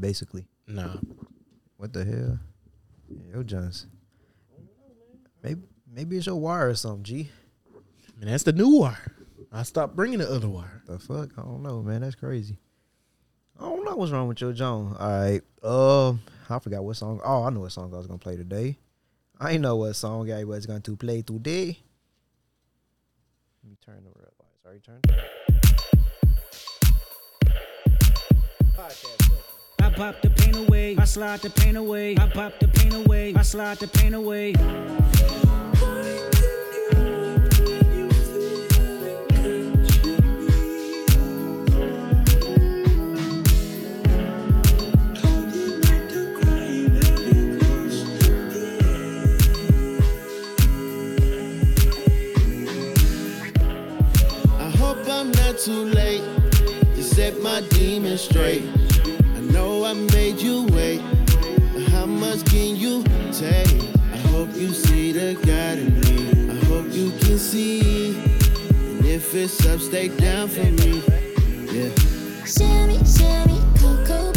basically. Nah. What the hell? Yo, Jones. Maybe maybe it's your wire or something. G. Man, that's the new wire. I stopped bringing the other wire. The fuck? I don't know, man. That's crazy. I don't know what's wrong with your John. All right. Um, I forgot what song. Oh, I know what song I was gonna play today. I know what song I was going to play today. Let me turn the red lights. Already turned. I pop the pain away, I slide the pain away. I pop the pain away, I slide the pain away. I hope I'm not too late to set my demons straight. I made you wait, how much can you take? I hope you see the God in me. I hope you can see. And if it's up, stay down for me. Yeah. Shimmy, shimmy, cocoa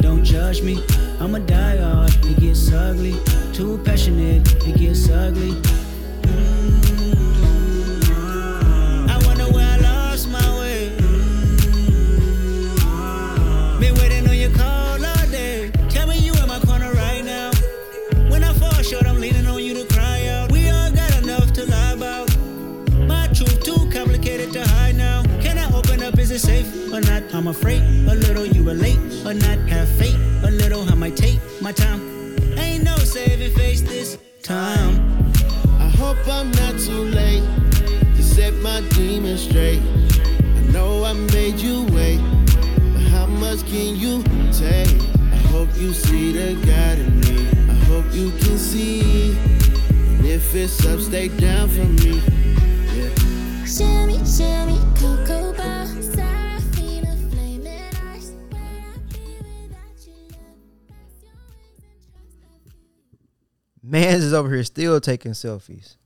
Don't judge me. I'm a die hard, it gets ugly. Too passionate, it gets ugly. Mm-hmm. I wonder where I lost my way. Mm-hmm. Been waiting on your call all day. Tell me you in my corner right now. When I fall short, I'm leaning on you to cry out. We all got enough to lie about. My truth too complicated to hide now. Can I open up? Is it safe or not? I'm afraid a little or not. Have faith a little. I might take my time. Ain't no saving face this time. I hope I'm not too late to set my demons straight. I know I made you wait, but how much can you take? I hope you see the God in me. I hope you can see. And if it's up, stay down for me. Yeah. Shimmy, shimmy, cocoa bar, Mans is over here still taking selfies.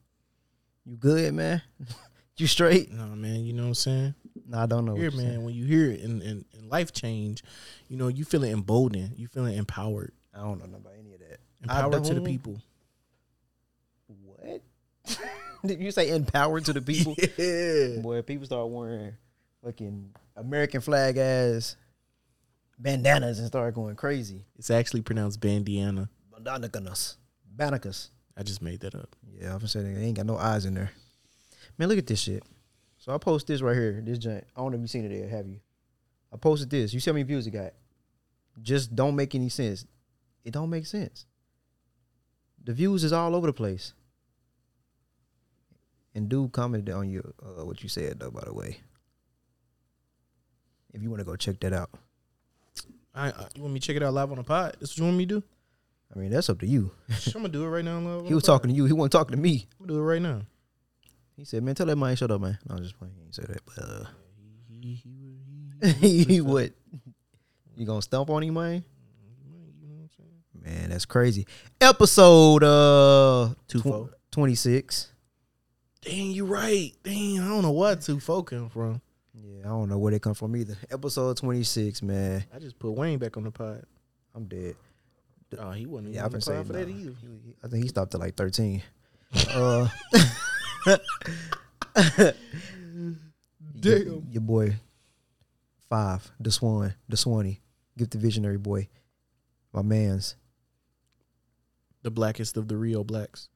You good, man? you straight? No, man, you know what I'm saying? No, I don't know. Here, man, saying. when you hear it in, in, in life change, you know, you feeling emboldened. You feeling empowered. I don't know about any of that. Empowered to the people. What? Did you say empowered to the people? Yeah. Boy, people start wearing fucking American flag ass bandanas and start going crazy. It's actually pronounced bandiana. Bandanas. Bandanas. I just made that up. Yeah, I'm gonna say they ain't got no eyes in there. Man, look at this shit. So I post this right here. This giant. I don't know if you've seen it yet, have you? I posted this. You see how many views it got? Just don't make any sense. It don't make sense. The views is all over the place. And dude commented on you uh, what you said though, by the way. If you want to go check that out. I, I, you want me to check it out live on the pod? That's what you want me to do? I mean, that's up to you. I'm gonna do it right now. Live on He was talking to you. He wasn't talking to me. I'm gonna do it right now. He said, "Man, tell that man shut up, man." No, I was just playing. He ain't say that, but uh, He, he, he, he would. You gonna stump on him, man? Man, that's crazy. Episode uh Two tw- 26. Dang, you right. Dang, I don't know what two four came from. Yeah, I don't know where they come from either. Episode 26, man. I just put Wayne back on the pod. I'm dead. Oh, he wasn't even Yeah, I've been saying for that that either. I think he stopped at like 13. uh Your, Damn. your boy five, the Swan, the Swanee, Gifted Visionary boy, my man's. The blackest of the Rio blacks.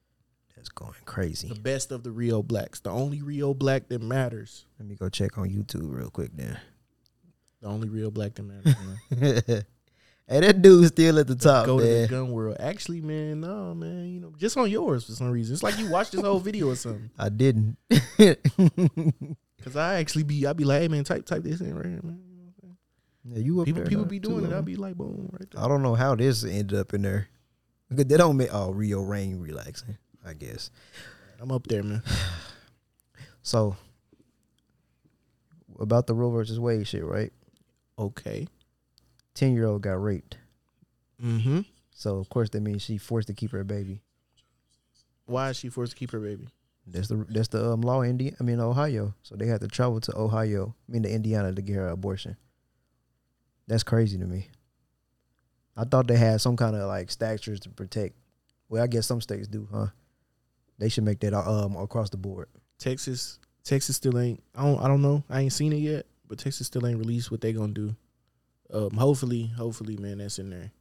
That's going crazy. The best of the Rio blacks. The only Rio black that matters. Let me go check on YouTube real quick then. The only real black that matters, man. hey, that dude's still at the top, Go to the gun world. Actually, man, no, man. You know, just on yours for some reason. It's like you watched this whole video or something. I didn't. Cause I actually be, I be like, hey man, type type this in right here, man. yeah, you up People there, people be too, doing it. I'll be like, boom, right there. I don't know how this ended up in there. Because they don't make oh Rio Rain relaxing, I guess. I'm up there, man. So about the Roe versus Wade shit, right? Okay. Ten year old got raped, Mm-hmm. so of course that means she forced to keep her baby. Why is she forced to keep her baby? That's the that's the um, law in Indi- I mean Ohio, so they had to travel to Ohio, I mean to Indiana to get her abortion. That's crazy to me. I thought they had some kind of like statutes to protect. Well, I guess some states do, huh? They should make that um across the board. Texas, Texas still ain't. I don't. I don't know. I ain't seen it yet, but Texas still ain't released what they gonna do. Um, hopefully, hopefully, man, that's in there.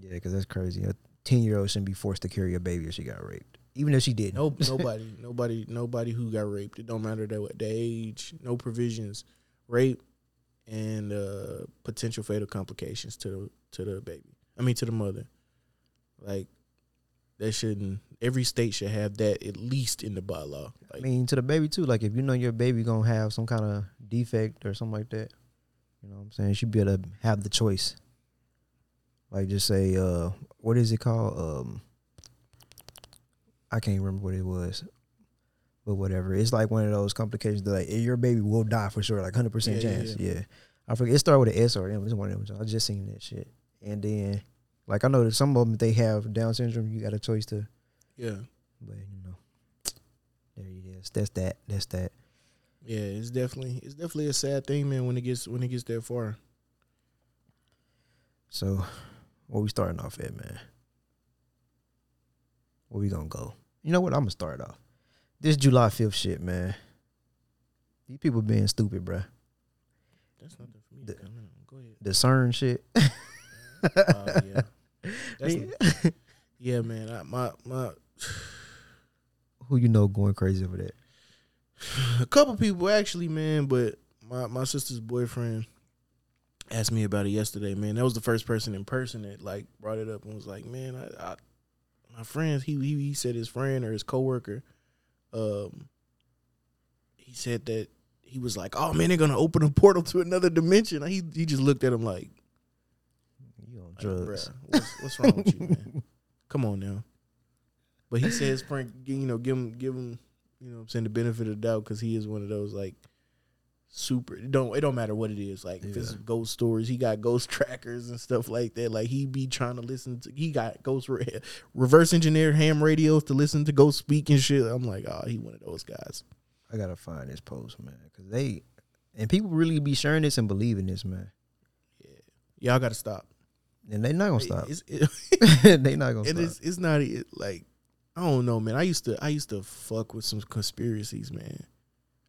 Yeah, because that's crazy. A ten year old shouldn't be forced to carry a baby if she got raped, even if she didn't. No, nobody, nobody, nobody who got raped. It don't matter that the age, no provisions, rape, and uh, potential fatal complications to the to the baby. I mean, to the mother. Like that shouldn't. Every state should have that at least in the bylaw. I mean, to the baby too. Like if you know your baby gonna have some kind of defect or something like that, you know what I'm saying? Should be able to have the choice. Like just say, uh, what is it called? Um, I can't remember what it was, but whatever. It's like one of those complications that like your baby will die for sure, like hundred percent Yeah, yeah, chance. yeah. Yeah. I forget. It started with an S or M. It's one of them. I just seen that shit, and then like I know that some of them they have Down syndrome. You got a choice to yeah, but you know, there it is. That's that. That's that. Yeah. It's definitely it's definitely a sad thing, man. When it gets when it gets that far. So, where we starting off at, man? Where we gonna go? You know what? I'm gonna start off. This July 5th shit, man. These people being stupid, bruh. That's nothing for me The-. Go ahead. The CERN shit. Oh yeah. That's yeah, man. I, my my Who you know going crazy over that? A couple people actually, man, but my my sister's boyfriend asked me about it yesterday, man. That was the first person in person that like brought it up and was like, man, I, I my friends, he, he he said his friend or his coworker, um, he said that he was like, oh man, they're gonna open a portal to another dimension. He he just looked at him like, You on like, drugs. "Bruh, what's, what's wrong with you, man? Come on now. But he says Frank, you know, give him, give him, you know, what I'm saying the benefit of the doubt because he is one of those like super. It don't it don't matter what it is. Like if it's ghost stories, he got ghost trackers and stuff like that. Like he be trying to listen to. He got ghost re- reverse engineered ham radios to listen to ghost speak and shit. I'm like, oh, he one of those guys. I gotta find this post, man, because they and people really be sharing this and believing this, man, Yeah, Y'all got to stop. and they not gonna stop. It's, it, they not gonna and stop. it's it's not it, like I don't know, man. I used to I used to fuck with some conspiracies, man.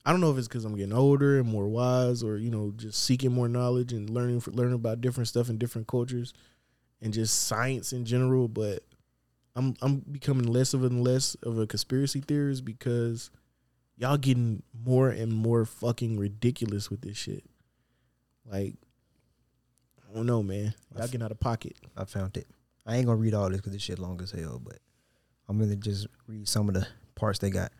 I don't know if it's because I'm getting older and more wise, or you know, just seeking more knowledge and learning for, learning about different stuff in different cultures, and just science in general. But I'm I'm becoming less of and less of a conspiracy theorist because y'all getting more and more fucking ridiculous with this shit. Like, I don't know, man. Y'all getting out of pocket. I found it. I ain't gonna read all this because this shit long as hell, but I'm gonna just read some of the parts they got.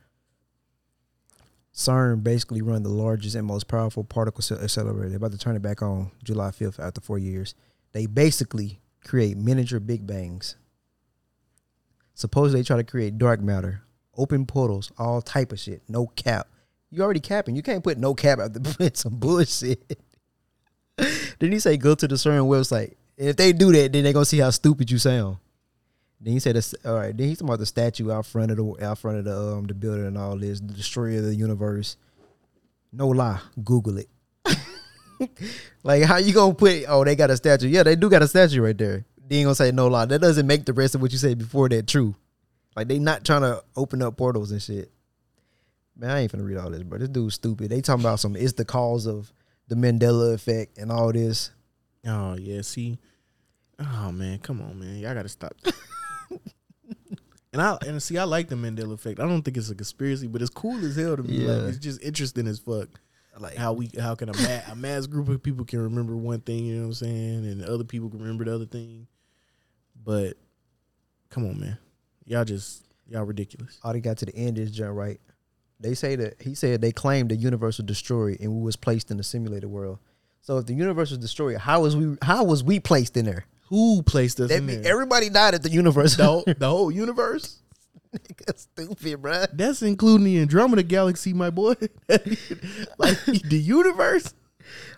CERN basically run the largest and most powerful particle accelerator. They're about to turn it back on July 5th after four years. They basically create miniature Big Bangs. Supposedly they try to create dark matter, open portals, all type of shit. No cap. You already capping. You can't put no cap after putting some bullshit. Didn't he say go to the CERN website? If they do that, then they gonna see how stupid you sound. Then he said, "All right." Then he's talking about the statue out front of the out front of the um the building and all this, the destroyer of the universe. No lie, Google it. like how you gonna put? Oh, they got a statue. Yeah, they do got a statue right there. Then you gonna say no lie. That doesn't make the rest of what you said before that true. Like they not trying to open up portals and shit. Man, I ain't finna read all this, bro. This dude's stupid. They talking about some. It's the cause of the Mandela effect and all this. Oh yeah, see. Oh man, come on, man. Y'all gotta stop. and I and see I like the Mandela effect. I don't think it's a conspiracy, but it's cool as hell to me. Yeah. Like it's just interesting as fuck. Like How we how can a, ma- a mass group of people can remember one thing, you know what I'm saying, and other people can remember the other thing. But come on, man. Y'all just y'all ridiculous. all they got to the end is John right. They say that he said they claimed the universe was destroyed and we was placed in the simulated world. So if the universe was destroyed, how was we how was we placed in there? Who placed us That in mean there? everybody died at the universe. the, whole, the whole universe? Nigga, stupid, bro. That's including the Andromeda galaxy, my boy. like the universe.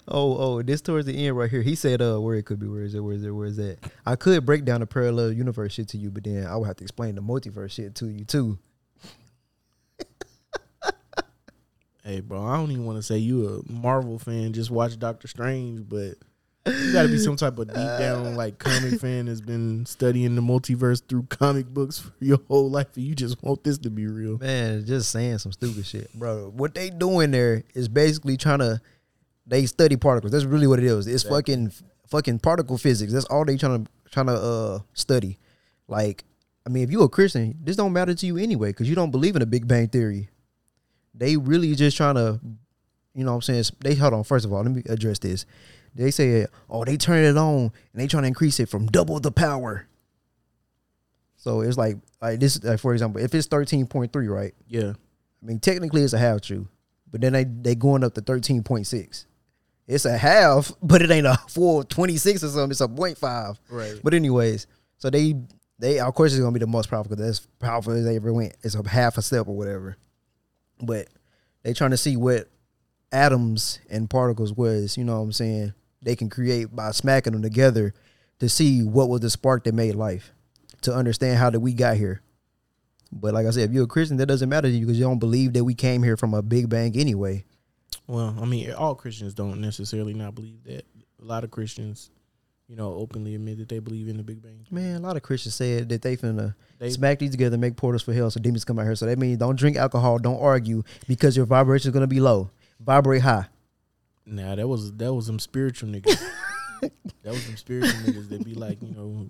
Oh, oh, this towards the end right here. He said, uh, where it could be, where is it, where is it, where is that? I could break down the parallel universe shit to you, but then I would have to explain the multiverse shit to you too. Hey, bro, I don't even want to say you a Marvel fan. Just watch Doctor Strange, but you got to be some type of deep down like comic fan that's been studying the multiverse through comic books for your whole life, and you just want this to be real. Man, just saying some stupid shit, bro. What they doing there is basically trying to they study particles. That's really what it is. It's fucking fucking particle physics. That's all they trying to trying to uh study. Like, I mean, if you a Christian, this don't matter to you anyway because you don't believe in the Big Bang theory. They really just trying to, you know, what I'm saying. They hold on. First of all, let me address this. They say, oh, they turn it on and they trying to increase it from double the power. So it's like, like this, like for example, if it's thirteen point three, right? Yeah, I mean, technically it's a half true, but then they they going up to thirteen point six. It's a half, but it ain't a full twenty six or something. It's a 0.5. right. But anyways, so they they of course it's gonna be the most powerful because that's powerful as they ever went. It's a half a step or whatever. But they trying to see what atoms and particles was. You know what I'm saying? They can create by smacking them together to see what was the spark that made life. To understand how that we got here. But like I said, if you're a Christian, that doesn't matter to you because you don't believe that we came here from a big bang anyway. Well, I mean, all Christians don't necessarily not believe that. A lot of Christians, you know, openly admit that they believe in the Big Bang. Man, a lot of Christians said that they finna They smack these together, make portals for hell, so demons come out here. So that means don't drink alcohol, don't argue, because your vibration is gonna be low. Vibrate high. Nah, that was that was some spiritual niggas. that was some spiritual niggas that be like, you know,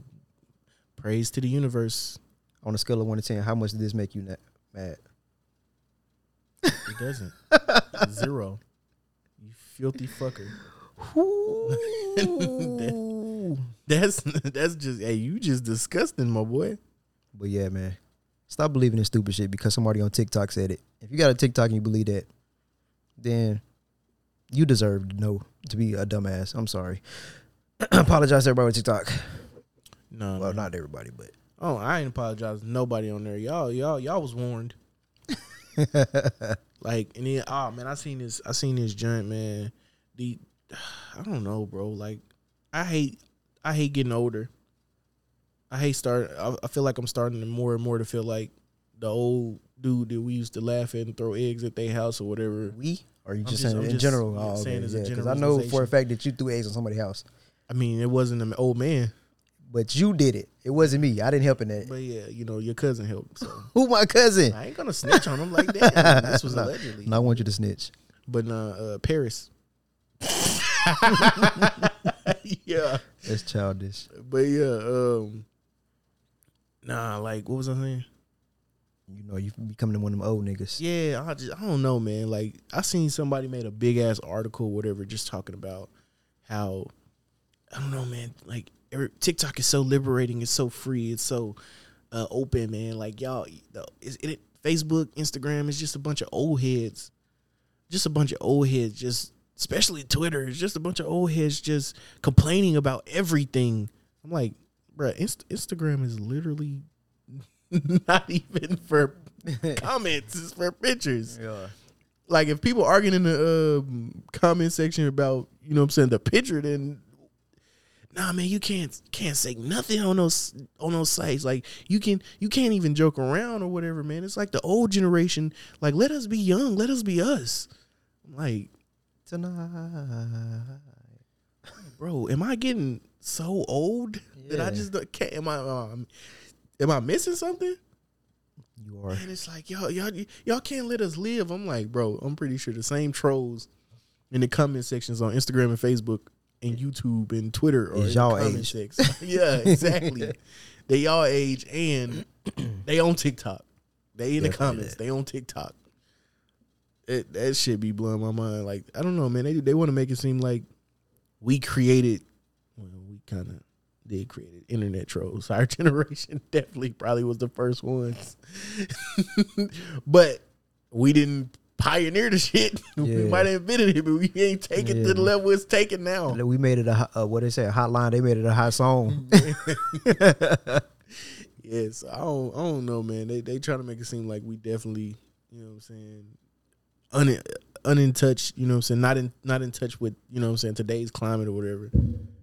praise to the universe. On a scale of one to ten, how much did this make you na- mad? It doesn't. Zero. You filthy fucker. That's that's just hey, you just disgusting, my boy. But yeah, man, stop believing in stupid shit because somebody on TikTok said it. If you got a TikTok and you believe that, then you deserve to know to be a dumbass. I'm sorry. Apologize to everybody with TikTok. No, Well, not everybody, but Oh, I ain't apologize to nobody on there. Y'all, y'all, y'all was warned. like, and then, oh man, I seen this. I seen this giant man. The, I don't know, bro. Like, I hate, I hate getting older. I hate start. I, I feel like I'm starting to more and more to feel like the old dude that we used to laugh at and throw eggs at their house or whatever. we or you just just- saying I'm in just general? yeah, Oh, saying okay, as a yeah, because I know for a fact that you threw eggs on somebody's house, I mean, it wasn't an old man, but you did it. It wasn't me. I didn't help in that. but yeah, you know, your cousin helped. So Who my cousin? I ain't gonna snitch on him like that. this was No. allegedly. And I want you to snitch. But uh, uh Paris. yeah. That's childish. But yeah, um Nah, like what was I saying? You know, you becoming one of them old niggas. Yeah, I just I don't know, man. Like I seen somebody made a big ass article, whatever, just talking about how I don't know, man. Like every, TikTok is so liberating, it's so free, it's so uh, open, man. Like y'all, is it Facebook, Instagram is just a bunch of old heads, just a bunch of old heads, just especially Twitter. is just a bunch of old heads just complaining about everything. I'm like, bruh, Inst- Instagram is literally not even for comments; it's for pictures. Yeah. like if people arguing in the um, comment section about you know what I'm saying the picture then nah man you can't can't say nothing on those on those sites. Like you can you can't even joke around or whatever man. It's like the old generation like let us be young let us be us. I'm like Tonight. bro am I getting so old that I just can't am I um, am I missing something You are. And it's like y'all, y'all, y'all can't let us live. I'm like, bro, I'm pretty sure the same trolls in the comment sections on Instagram and Facebook and YouTube and Twitter or y'all the age. yeah, exactly. they y'all age and they on TikTok. They in the Definitely comments. They on TikTok. It, that shit be blowing my mind. Like I don't know, man. They they want to make it seem like we created. Well, we kind of did create it. Internet trolls. Our generation definitely probably was the first ones, but we didn't pioneer the shit. we might have invented it, but we ain't take it to the level it's taken now. We made it a uh, what they say a hotline. They made it a hot song. Yes, I don't, I don't know, man. They they trying to make it seem like we definitely, you know, what I'm saying, un, un in touch. you know what I'm saying, not in not in touch with, you know what I'm saying, today's climate or whatever.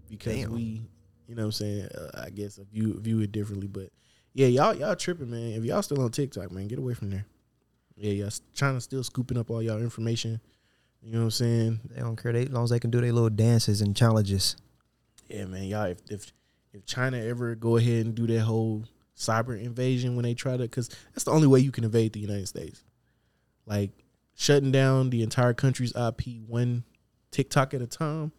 Because Damn. we, you know what I'm saying, uh, I guess view view it differently, but yeah, y'all y'all tripping, man. If y'all still on TikTok, man, get away from there. Yeah, y'all trying to still scooping up all y'all information. You know what I'm saying? They don't care. They, as long as they can do their little dances and challenges. Yeah, man, y'all. If if if China ever go ahead and do that whole cyber invasion when they try to, because that's the only way you can invade the United States. Like shutting down the entire country's IP one TikTok at a time.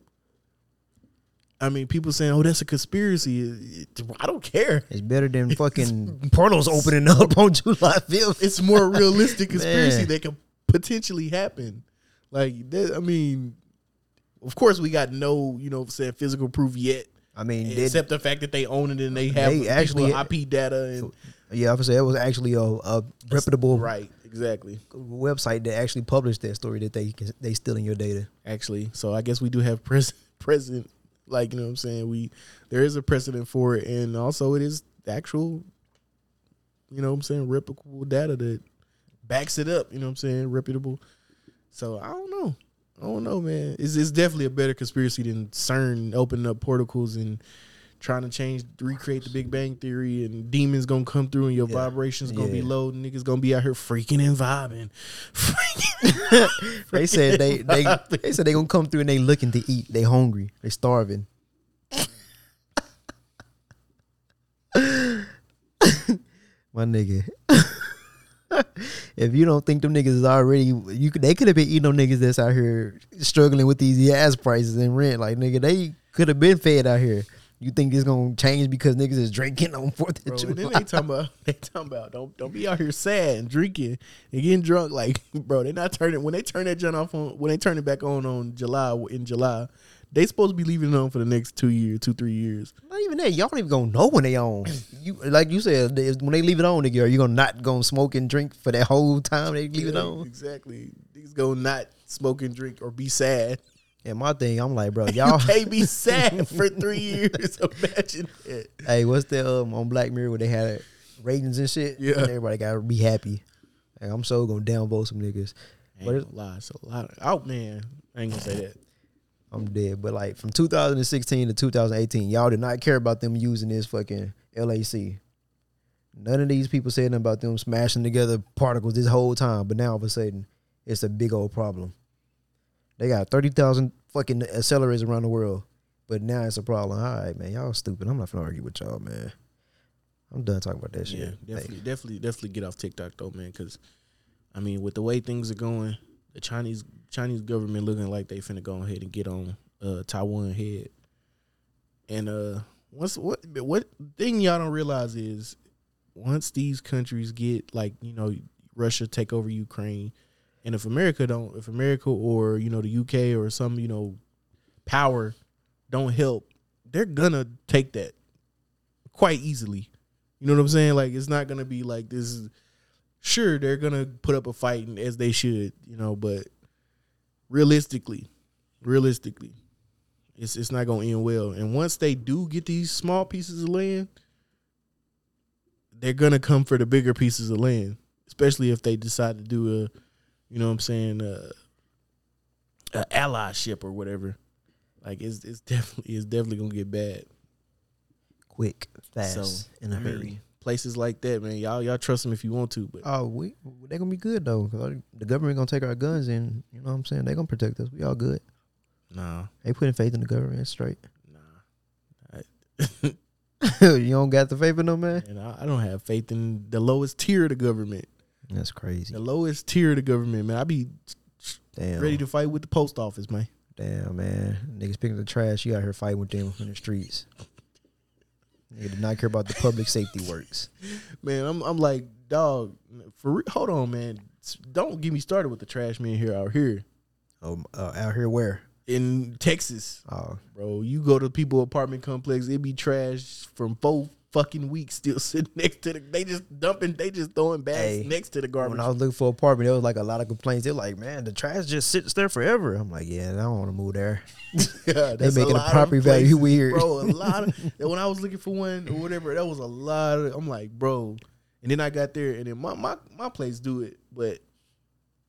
I mean, people saying, "Oh, that's a conspiracy." I don't care. It's better than fucking portals opening up on July 5th. It's more realistic conspiracy that can potentially happen. Like, that, I mean, of course, we got no, you know, saying physical proof yet. I mean, they, except the fact that they own it and they have They actually- IP data and yeah, I would say it was actually a, a reputable right, exactly. website that actually published that story that they can- they stealing your data. Actually, so I guess we do have present president, like you know, what I'm saying we there is a precedent for it, and also it is actual, you know, what I'm saying reputable data that backs it up. You know, what I'm saying reputable. So I don't know. I don't know, man. It's, it's definitely a better conspiracy than CERN opening up portals and trying to change, recreate the Big Bang Theory, and demons gonna come through and your Yeah. vibrations gonna be low, and niggas gonna be out here freaking and vibing. Freaking. They said they they they said they gonna come through and they looking to eat. They hungry. They starving. My nigga. if you don't think them niggas is already you could they could have been eating them niggas that's out here struggling with these gas prices and rent. Like nigga, they could have been fed out here. You think it's gonna change because niggas is drinking on Fourth Bro, of then July? they talking about they talking about don't don't be out here sad and drinking and getting drunk like bro they not turning when they turn that joint off on when they turn it back on on July in July they supposed to be leaving it on for the next two years two three years Not even that. Y'all don't even gonna know when they on. You like you said they- when they leave it on, nigga. Are you gonna not gonna smoke and drink for that whole time they leave it on? exactly these go not smoke and drink or be sad And my thing, I'm like, bro, y'all. can't be sad for three years imagine that hey, what's the um on Black Mirror where they had ratings and shit? Yeah. And everybody gotta be happy. Like, I'm so gonna downvote some niggas. I But it's, gonna lie it's a lot of, oh man I ain't gonna say that I'm dead. But like from 2016 to 2018, y'all did not care about them using this fucking LHC. None of these people said nothing about them smashing together particles this whole time. But now all of a sudden, it's a big old problem. They got 30,000 fucking accelerators around the world. But now it's a problem. All right, man. Y'all stupid. I'm not gonna argue with y'all, man. I'm done talking about that shit. Yeah, Hey, definitely, definitely, definitely get off TikTok though, man. Because I mean, with the way things are going, the Chinese Chinese government looking like they finna go ahead and get on uh, Taiwan head. And uh, once what what thing y'all don't realize is once these countries get like you know Russia take over Ukraine, and if America don't, if America or you know the UK or some you know power don't help, they're gonna take that quite easily. You know what I'm saying? Like it's not gonna be like this. Is, sure, they're gonna put up a fight as they should, you know, but realistically, realistically, it's it's not gonna end well. And once they do get these small pieces of land, they're gonna come for the bigger pieces of land, especially if they decide to do a, you know, what I'm saying, uh, a allyship or whatever. Like it's it's definitely it's definitely gonna get bad. quick, fast, So, in a I mean, hurry. Places like that, man, y'all y'all trust them if you want to, but Oh, we they gonna be good though. The government gonna take our guns and you know what I'm saying. They gonna protect us. We all good. nah, They putting faith in the government straight. nah. you don't got the faith in them, man. And I, I don't have faith in the lowest tier of the government. That's crazy. The lowest tier of the government, man. I be Damn, ready to fight with the post office, man. damn, man. Niggas picking the trash. You out here fighting with them in the streets. Nigga did not care about the public safety works. Man, I'm I'm like, dog, for re- hold on, man. Don't get me started with the trash man here out here Um, uh, out here where? in Texas, Oh, bro. You go to people apartment complex, it be trash from four fucking week still sitting next to the. They just dumping, they just throwing bags Hey, next to the garbage. when I was looking for an apartment, there was like a lot of complaints. They're like, man, the trash just sits there forever. I'm like, yeah, I don't want to move there. Yeah, They making the property value places, weird. bro. A lot of when I was looking for one or whatever, that was a lot. Of, I'm like, bro. And then I got there, and then my my my place do it, but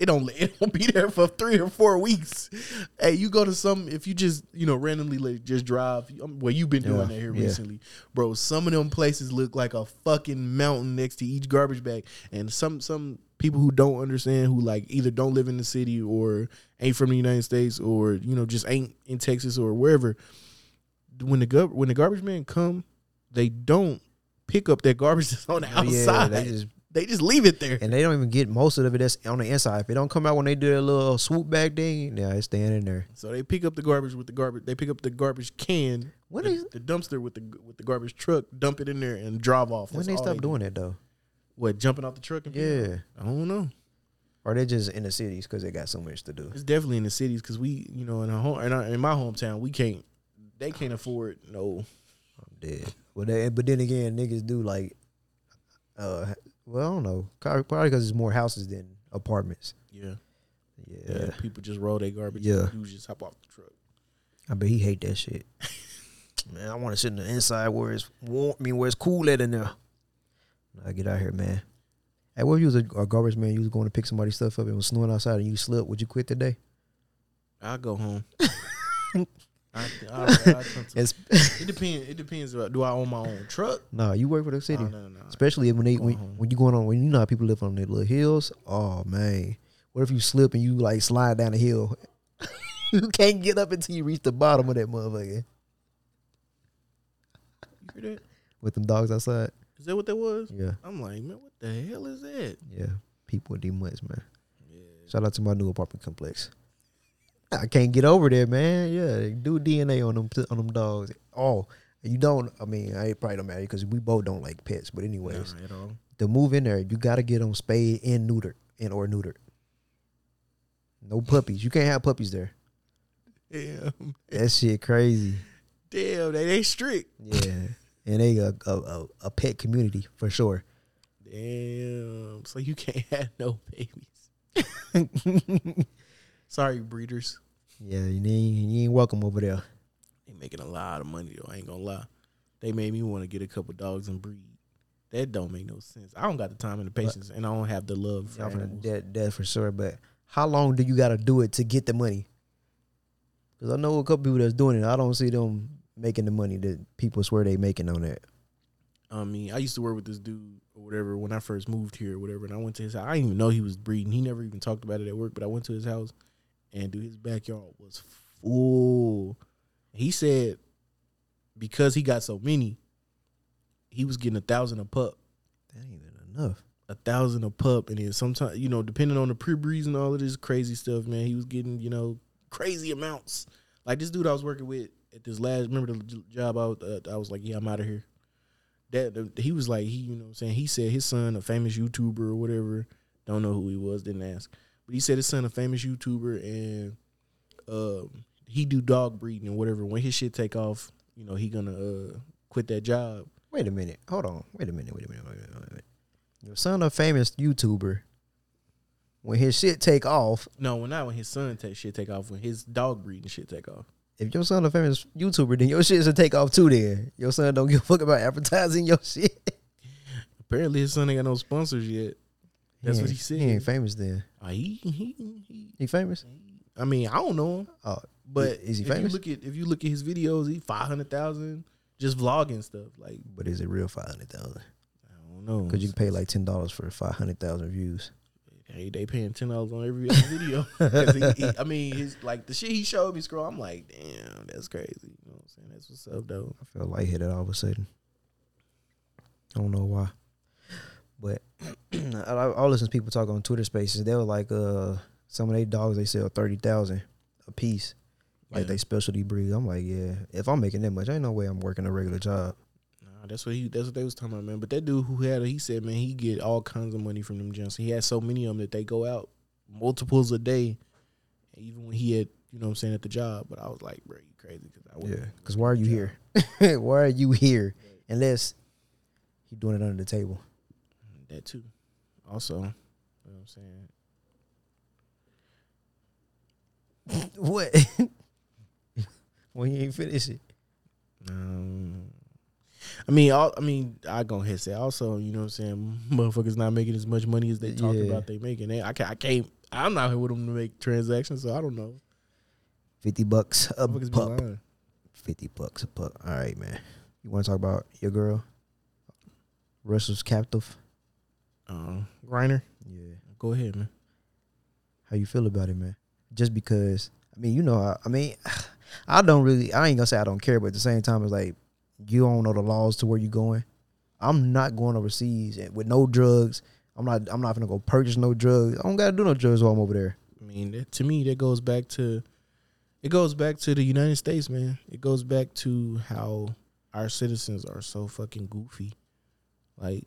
It don't it don't be there for three or four weeks. Hey, you go to some if you just you know randomly like, just drive. um, Well, you've been doing Yeah, that here yeah. recently, bro. Some of them places look like a fucking mountain next to each garbage bag, and some some people who don't understand who like either don't live in the city or ain't from the United States or you know just ain't in Texas or wherever. When the gov- when the garbage man come, they don't pick up that garbage that's on the Oh, yeah, outside. they just they just leave it there. and they don't even get most of it that's on the inside. If it don't come out when they do their little swoop back thing, yeah, it's staying in there. So they pick up the garbage with the garbage. They pick up the garbage can, When the, is- the dumpster with the with the garbage truck, dump it in there, and drive off. When they stop do. doing that though? What jumping off the truck? And Yeah. I don't know. Or they just in the cities because they got so much to do. It's definitely in the cities because we, you know, in our home, in, our, in my hometown, we can't. They can't afford no. I'm dead. But they, but then again, niggas do like, uh, well, I don't know, probably because it's more houses than apartments. Yeah, Yeah, yeah. People just roll their garbage. Yeah. and dudes just hop off the truck. I bet he hate that shit. man, I want to sit in the inside where it's warm. I mean, where it's cool at in there. I get out here, man. Hey, what if you was a, a garbage man? You was going to pick somebody's stuff up and was snowing outside and you slipped. Would you quit today? I'll go home. I, I, I, it depends. It depends. About, do I own my own truck? no, you work for the city. Oh, no, no, no. Especially when they when, home. when you going on when you know how people live on their little hills. Oh man, what if you slip and you like slide down the hill? you can't get up until you reach the bottom of that motherfucker You hear that? with them dogs outside. Is that what that was? Yeah, I'm like, man, what the hell is that? yeah. People with these man. Yeah. Shout out to my new apartment complex. I can't get over there, man. Yeah, do DNA on them on them dogs. Oh, you don't. I mean, I probably don't matter because we both don't like pets. But anyways, Nah, to move in there, you got to get them spayed and neutered and or neutered. No puppies. You can't have puppies there. Damn, That shit crazy. damn, they they strict. Yeah, and they a a, a, a pet community for sure. Damn, so you can't have no babies. Sorry, breeders. Yeah, you ain't, you ain't welcome over there. They making a lot of money though. I ain't gonna lie. They made me want to get a couple dogs and breed. That don't make no sense. I don't got the time and the patience, and I don't have the love for Y'all animals. that that for sure. But how long do you got to do it to get the money? Because I know a couple people that's doing it. I don't see them making the money that people swear they making on that. I mean, I used to work with this dude or whatever when I first moved here or whatever, and I went to his house. I didn't even know he was breeding. He never even talked about it at work, but I went to his house, and dude, his backyard was full. He said because he got so many, he was getting a thousand a pup, That ain't even enough. a thousand a pup, and then sometimes you know, depending on the pre breeds and all of this crazy stuff, man, he was getting you know crazy amounts. Like this dude I was working with at this last, remember the job I was, uh, I was like, yeah, I'm out of here. That he was like, he you know what I'm saying he said his son, a famous YouTuber or whatever, don't know who he was, didn't ask, but he said his son, a famous YouTuber, and um, he do dog breeding and whatever. When his shit take off, you know, he gonna uh, quit that job. Wait a minute. Hold on. Wait a minute. Wait a minute. Wait a minute. Wait a minute. Your son, a famous YouTuber, when his shit take off, No, when not when his son take shit take off, when his dog breeding shit take off. if your son a famous YouTuber, then your shit should take off too. Then your son don't give a fuck about advertising your shit. Apparently his son ain't got no sponsors yet. That's what he said. He ain't famous then. Uh, he, he, he, He famous? I mean, I don't know him, Oh, but is he if famous? You look at if you look at his videos, he five hundred thousand just vlogging stuff. Like but is it real five hundred thousand? I don't know, Because you can pay like ten dollars for five hundred thousand views. Hey, they paying ten dollars on every video. he, he, I mean, his like the shit he showed me scroll. I'm like, damn, that's crazy. You know what I'm saying? That's what's up, though. I feel lightheaded all of a sudden. I don't know why, but I, I listen to people talk on Twitter Spaces. They were like, uh, some of their dogs they sell thirty thousand a piece, like Yeah. they specialty breed. I'm like, yeah, if I'm making that much, ain't no way I'm working a regular job. Nah, that's what he. That's what they was talking about, man. But that dude who had it, he said, man, he get all kinds of money from them jumps. He had so many of them that they go out multiples a day, even when he had, you know, what I'm saying at the job. But I was like, bro, you crazy? Because I Yeah, because why are you here? why are you here? Unless he doing it under the table. That too. Also, you know what I'm saying. what? when you ain't finish it. Um, I mean, all, I mean, I go ahead and say also, you know what I'm saying, motherfuckers not making as much money as they talk Yeah. about they making. They, I can't, I can't, I'm not here with them to make transactions, so I don't know. Fifty bucks a pup. Fifty bucks a pup. All right, man. You want to talk about your girl, Russia's captive? Uh, Griner, Yeah. go ahead, man. How you feel about it, man? Just because I mean, you know, I, I mean, I don't really. I ain't gonna say I don't care, but at the same time, it's like you don't know the laws to where you're going. I'm not going overseas with no drugs. I'm not. I'm not gonna go purchase no drugs. I don't gotta do no drugs while I'm over there. I mean, that, to me, that goes back to it goes back to the United States, man. It goes back to how our citizens are so fucking goofy. Like,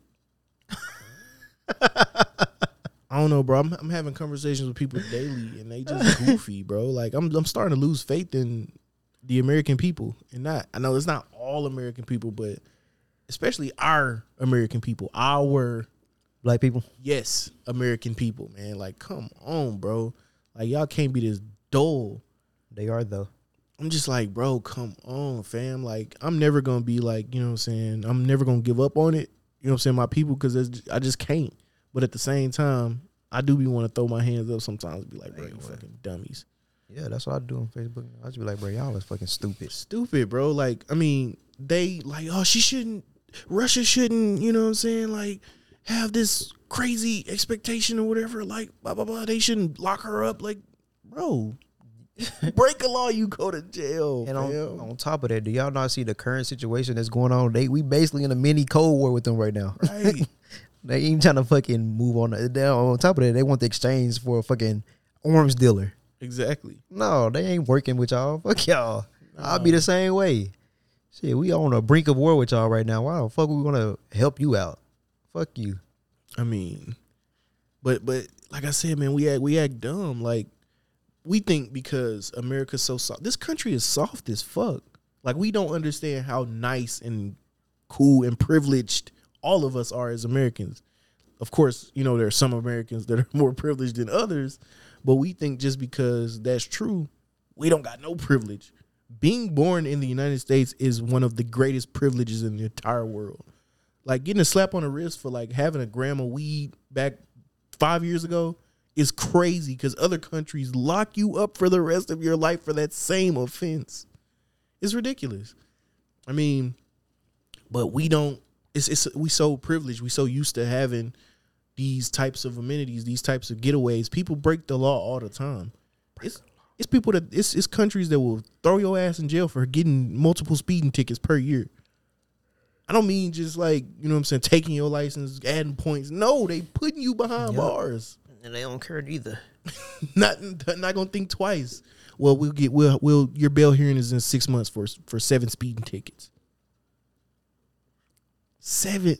I don't know, bro. I'm, I'm having conversations with people daily, and they just goofy, bro. Like, I'm I'm starting to lose faith in the American people, and not. I know it's not all American people, but especially our American people, our Black people. yes, American people, man. Like, come on, bro. Like, y'all can't be this dull. They are though. I'm just like, bro, come on, fam. Like, I'm never gonna be like, you know what I'm saying? I'm never gonna give up on it. You know what I'm saying? My people, because I just can't. But at the same time, I do be want to throw my hands up sometimes. and Be like, bro, you fucking dummies. Yeah, that's what I do on Facebook. I just be like, bro, y'all is fucking stupid. Stupid, bro. Like, I mean, they like, oh, she shouldn't. Russia shouldn't. You know what I'm saying? Like, have this crazy expectation or whatever. Like, blah blah blah. They shouldn't lock her up. Like, bro, break a law, you go to jail. And on, on top of that, do y'all not see the current situation that's going on? They we basically in a mini cold war with them right now. Right. they ain't trying to fucking move on. On top of that, they want the exchange for a fucking arms dealer. exactly. No, they ain't working with y'all. Fuck y'all. I'll be the same way. Shit, we on the brink of war with y'all right now. Why the fuck we gonna help you out? Fuck you. I mean, but but like I said, man, we act we act dumb. Like we think because America's so soft. This country is soft as fuck. Like we don't understand how nice and cool and privileged all of us are as Americans. Of course, you know there are some Americans that are more privileged than others, but we think just because that's true, we don't got no privilege. Being born in the United States is one of the greatest privileges in the entire world like getting a slap on the wrist for like having a gram of weed back five years ago is crazy because other countries lock you up for the rest of your life for that same offense. It's ridiculous. I mean, but we don't. It's it's we so privileged. We so used to having these types of amenities, these types of getaways. People break the law all the time. It's it's people that it's it's countries that will throw your ass in jail for getting multiple speeding tickets per year. I don't mean just like, you know what I'm saying, taking your license, adding points. No, they putting you behind Yep. bars. And they don't care either. Not not gonna think twice. Well, we'll get we'll we'll your bail hearing is in six months for for seven speeding tickets. Seven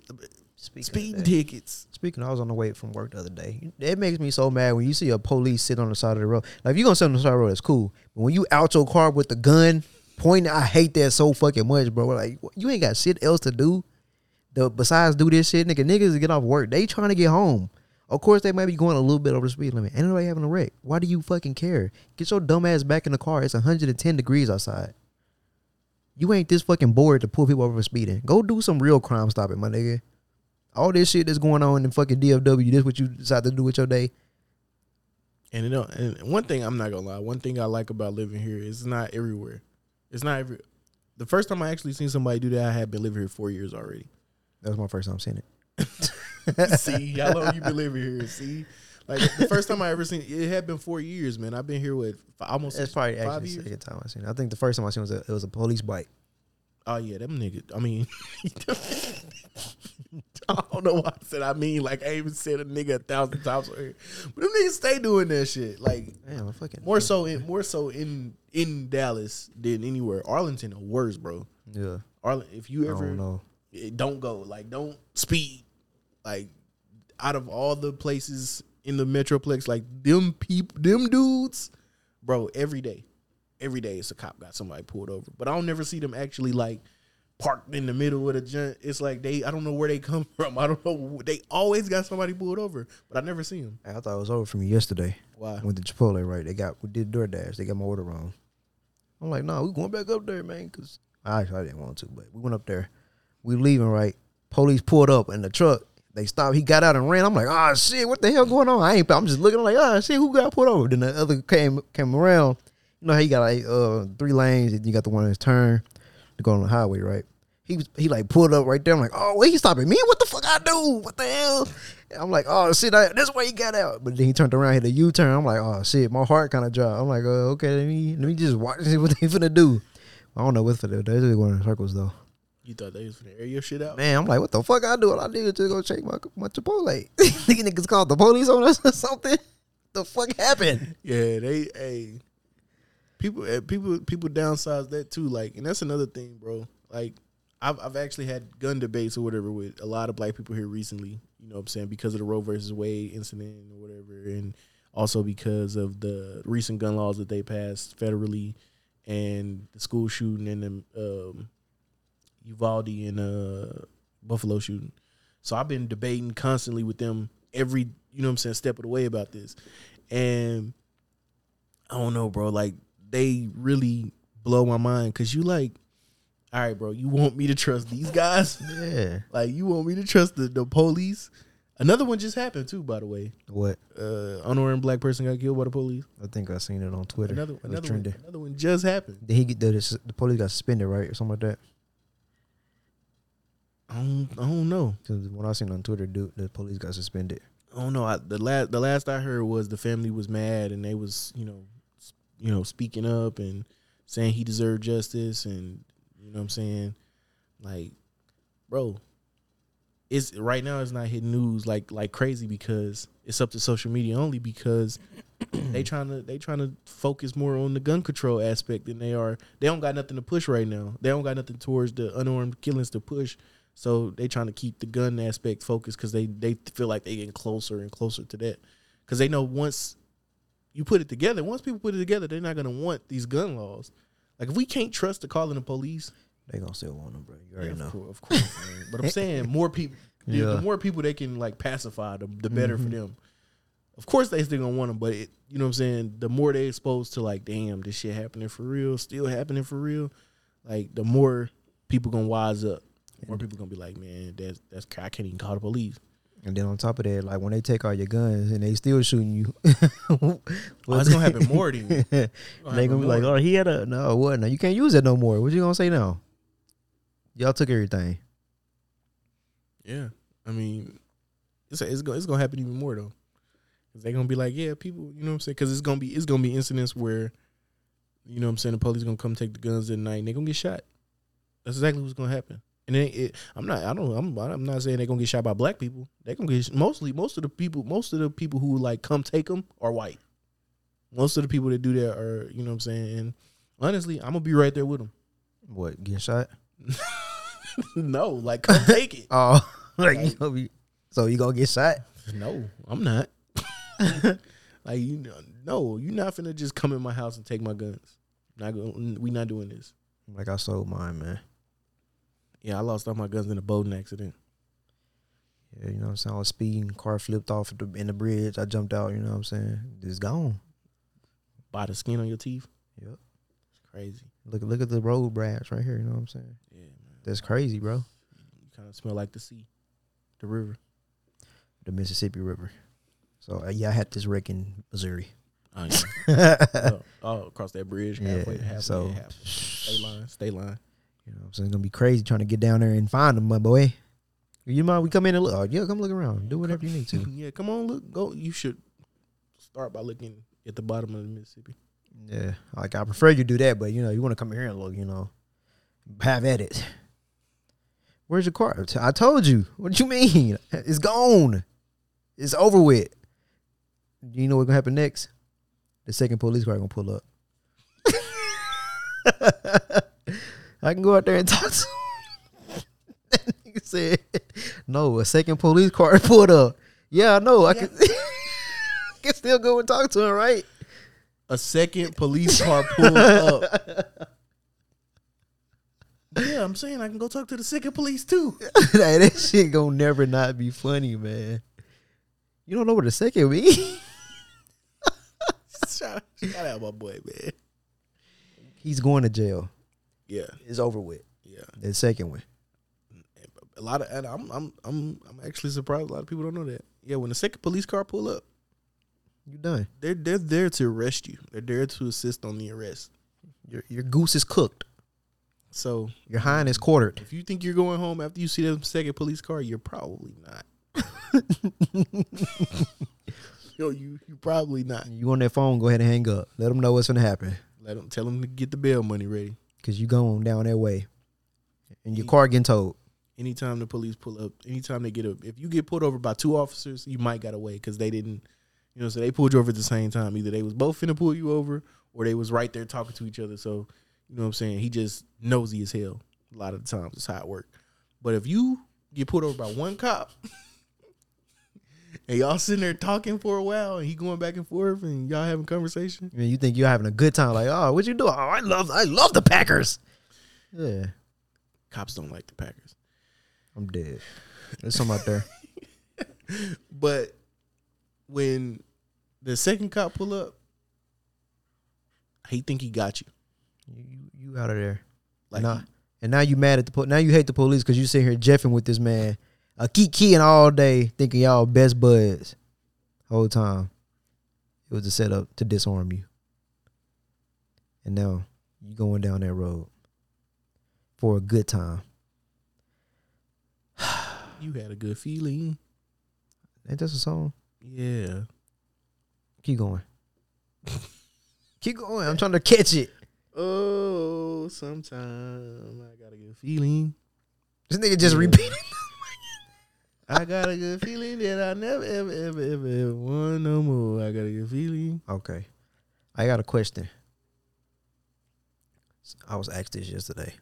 speeding tickets. Speaking, I was on the way from work the other day. It makes me so mad when you see a police sit on the side of the road. Like if you're gonna sit on the side of the road, it's cool. But when you out your car with the gun pointing, I hate that so fucking much, bro. Like you ain't got shit else to do. The besides do this shit, nigga. Niggas get off work. They trying to get home. Of course, they might be going a little bit over the speed limit. Ain't nobody having a wreck. Why do you fucking care? Get your dumb ass back in the car. It's 110 degrees outside. You ain't this fucking bored to pull people over for speeding. Go do some real crime stopping, my nigga. All this shit that's going on in fucking DFW, this what you decide to do with your day. And you know, and one thing I'm not gonna lie, one thing I like about living here is it's not everywhere. It's not every. The first time I actually seen somebody do that, I had been living here four years already. That was my first time seeing it. see how long you been living here? See, like the first time I ever seen it, had been four years, man. I've been here with f- almost That's probably five actually the second time I seen it. I think the first time I seen it was a, it was a police bike. Oh yeah, them niggas. I mean, I don't know why I said I mean. Like I even said a nigga a thousand times, here. but them niggas stay doing that shit. Like Damn, fucking more so in more so in in Dallas than anywhere. Arlington or worse, bro. Yeah, Arlington. if you ever don't know. don't go, like don't speed, like out of all the places in the metroplex, like them people, them dudes, bro. Every day, every day, it's a cop got somebody pulled over, but I don't never see them actually like parked in the middle of a joint. It's like they, I don't know where they come from. I don't know. They always got somebody pulled over, but I never see them. I thought it was over for me yesterday. Why? I went to Chipotle, right? They got we did DoorDash. They got my order wrong. I'm like, no, we going back up there, man. Cause I actually I didn't want to, but we went up there. We leaving, right? Police pulled up in the truck. They stopped. He got out and ran. I'm like, oh shit, what the hell going on? I ain't. I'm just looking like, oh shit, who got pulled over? Then the other came came around. You know how you got like uh three lanes. And you got the one that's turn to go on the highway, right? He was he like pulled up right there. I'm like, oh, wait, he stopping me? What the fuck I do? What the hell? I'm like, oh shit, I, that's why he got out. But then he turned around, hit a U turn. I'm like, oh shit, my heart kind of dropped. I'm like, uh, okay, let me let me just watch and see what they finna do. I don't know what for the they're just going in circles though. You thought they was finna air your shit out? Man, I'm like, what the fuck I do? All I did was just go check my my Chipotle. These niggas called the police on us or something. The fuck happened? Yeah, they hey people eh, people people downsize that too. Like, and that's another thing, bro. Like, I've I've actually had gun debates or whatever with a lot of black people here recently. You know what I'm saying because of the Roe versus Wade incident or whatever, and also because of the recent gun laws that they passed federally and the school shooting and the um, Uvalde and uh, Buffalo shooting. So I've been debating constantly with them every, you know what I'm saying, step of the way about this. And I don't know, bro. Like they really blow my mind because you like, all right, bro. You want me to trust these guys? Yeah. like you want me to trust the, the police? Another one just happened too, by the way. What? Uh, unarmed black person got killed by the police. I think I seen it on Twitter. Another another one, another one just happened. Did he get the the police got suspended right or something like that? I don't, I don't know. Because when I seen on Twitter, dude, the police got suspended. I don't know. I, the last the last I heard was the family was mad and they was you know, you know speaking up and saying he deserved justice and you know what I'm saying, like, bro, it's right now it's not hitting news like like crazy because it's up to social media only because they trying to they trying to focus more on the gun control aspect than they are. They don't got nothing to push right now. They don't got nothing towards the unarmed killings to push. So they trying to keep the gun aspect focused because they they feel like they getting closer and closer to that. Because they know once you put it together, once people put it together, they're not gonna want these gun laws. Like if we can't trust the calling the police, They gonna still want them, bro. You already yeah, know. Of course, of course man. But I'm saying more people, the, the Yeah. Mm-hmm. more people they can like pacify, the, the better for them. Of course, they still gonna want them, but it, you know what I'm saying. The more they exposed to like, damn, this shit happening for real, still happening for real. Like the more people gonna wise up. More people gonna be like, man, that's that's I can't even call the police. And then on top of that, like when they take all your guns and they still shooting you, Oh, it's gonna happen more than you. they gonna be like, oh, he had a no, what? No, you can't use that no more. What you gonna say now? Y'all took everything. Yeah, I mean, it's it's gonna it's gonna happen even more though, because they're gonna be like, yeah, people, you know what I'm saying? Because it's gonna be it's gonna be incidents where, you know what I'm saying, the police gonna come take the guns at night and they gonna get shot. That's exactly what's gonna happen. And it, it, I'm not I don't I'm I'm not saying they're gonna get shot by black people. They're gonna get mostly most of the people most of the people who like come take them are white. Most of the people that do that are you know what I'm saying. And honestly, I'm gonna be right there with them. What? Get shot? no, like come take it. Oh, like you gonna be? So you gonna get shot? No, I'm not. like you know, no, you're not finna just come in my house and take my guns. Not going. We not doing this. Like I sold mine, man. Yeah, I lost all my guns in a boating accident. Yeah, you know what I'm saying. I was speeding, car flipped off at the, in the bridge. I jumped out. You know what I'm saying. It's gone. By the skin on your teeth. Yep. It's crazy. Look, look at the road brass right here. You know what I'm saying. Yeah, man. That's crazy, bro. You kind of smell like the sea, the river. The Mississippi River. So uh, yeah, I had this wreck in Missouri. Oh, yeah. oh, oh, across that bridge, halfway, Yeah, halfway, so- halfway. Stay line, stay line. You know, what I'm saying it's gonna be crazy trying to get down there and find them, my boy. You mind we come in and look? Oh, yeah, come look around. Do whatever you need to. yeah, come on, look, go. You should start by looking at the bottom of the Mississippi. Yeah, like I prefer you do that, but you know, you want to come here and look. You know, have at it. Where's your car? I told you. What do you mean? It's gone. It's over with. Do you know what's gonna happen next? The second police car gonna pull up. I can go out there and talk to him. That nigga said, no, a second police car pulled up. Yeah, I know. I can, can still go and talk to him, right? A second police car pulled up. Yeah, I'm saying I can go talk to the second police too. like, that shit gonna never not be funny, man. You don't know what a second mean? shout, shout out my boy, man. He's going to jail. Yeah, It's over with. yeah. The second one. A lot of, and I'm, I'm, I'm, I'm actually surprised. A lot of people don't know that. Yeah, when the second police car pull up, You done. they're they're there to arrest you. They're there to assist on the arrest. Your your goose is cooked. So Your hind is quartered. if you think you're going home after you see the second police car, you're probably not. Yo, you you probably not. You on that phone? Go ahead and hang up. Let them know what's gonna happen. Let them tell them to get the bail money ready. Cause you going down that way, and your car getting towed. Anytime the police pull up, anytime they get up, if you get pulled over by two officers, you might got away because they didn't, you know, so they pulled you over at the same time. Either they was both finna pull you over, or they was right there talking to each other. So, you know what I'm saying? He just nosy as hell. A lot of the times, it's how it work. But if you get pulled over by one cop, and y'all sitting there talking for a while, and he going back and forth, and y'all having conversation, mean, you think you're having a good time? Like, oh, what you doing? Oh, I love, I love the Packers. Yeah, cops don't like the Packers. I'm dead. There's some out there. But when the second cop pull up, he think he got you. You, you, you out of there. Like nah. And now you mad at the po- now you hate the police because you sit here jeffing with this man, uh, keep keying all day, thinking y'all best buds. Whole time, it was a setup to disarm you. And now you going down that road for a good time. you had a good feeling. Ain't this a song? Yeah. Keep going. Keep going. I'm trying to catch it. Oh, sometimes I got a good feeling. This nigga just Yeah. repeated. I got a good feeling that I never, ever, ever, ever, ever want no more. I got a good feeling. Okay. I got a question. I was asked this yesterday.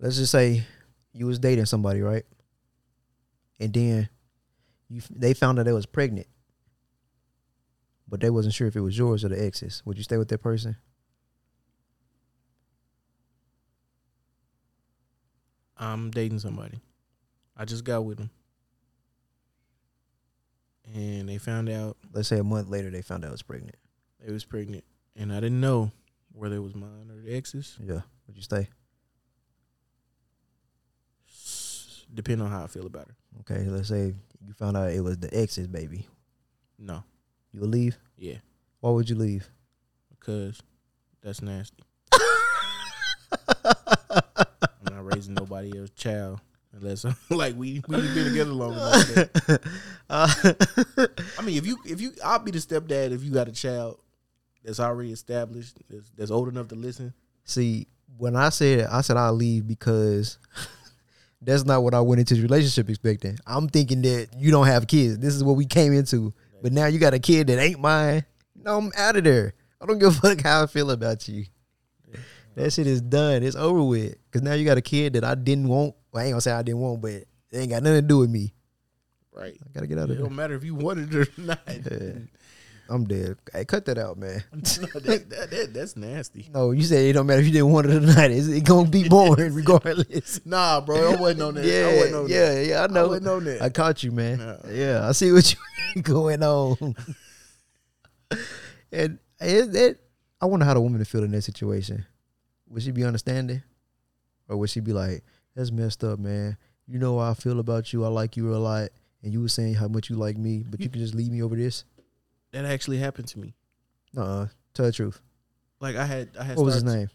Let's just say you was dating somebody, right? And then you they found out they was pregnant. But they wasn't sure if it was yours or the ex's. Would you stay with that person? I'm dating somebody. I just got with them. And they found out Let's say a month later they found out I was pregnant. they was pregnant. And I didn't know whether it was mine or the ex's. Yeah. Would you stay? Depending on how I feel about her. Okay, let's say you found out it was the ex's baby. No. You would leave? Yeah. Why would you leave? Because that's nasty. I'm not raising nobody else's child unless like we we been together long enough. Uh, I mean, if you if you I'll be the stepdad if you got a child that's already established that's, that's old enough to listen. See, when I said I said I'll leave because that's not what I went into the relationship expecting. I'm thinking that you don't have kids. This is what we came into. But now you got a kid that ain't mine. No, I'm out of there. I don't give a fuck how I feel about you. That shit is done. It's over with. Cause now you got a kid that I didn't want. Well, I ain't gonna say I didn't want, but it ain't got nothing to do with me. Right. I gotta get out It of there. don't matter if you wanted it or not. Yeah. I'm dead. Hey, cut that out, man. No, that, that, that, that's nasty. No, you said it don't matter if you didn't want it or not. It's it gonna be boring regardless. Nah, bro, I wasn't on that. I Yeah, wasn't on yeah, that. yeah. I know. wasn't on that. I caught you, man. No. Yeah, I see what you going on. and it, it, I wonder how the woman would feel in that situation. Would she be understanding, or would she be like, "That's messed up, man. You know how I feel about you. I like you a lot, and you were saying how much you like me, but you can just leave me over this." That actually happened to me. Uh, tell the truth. Like I had, I had. What was his name?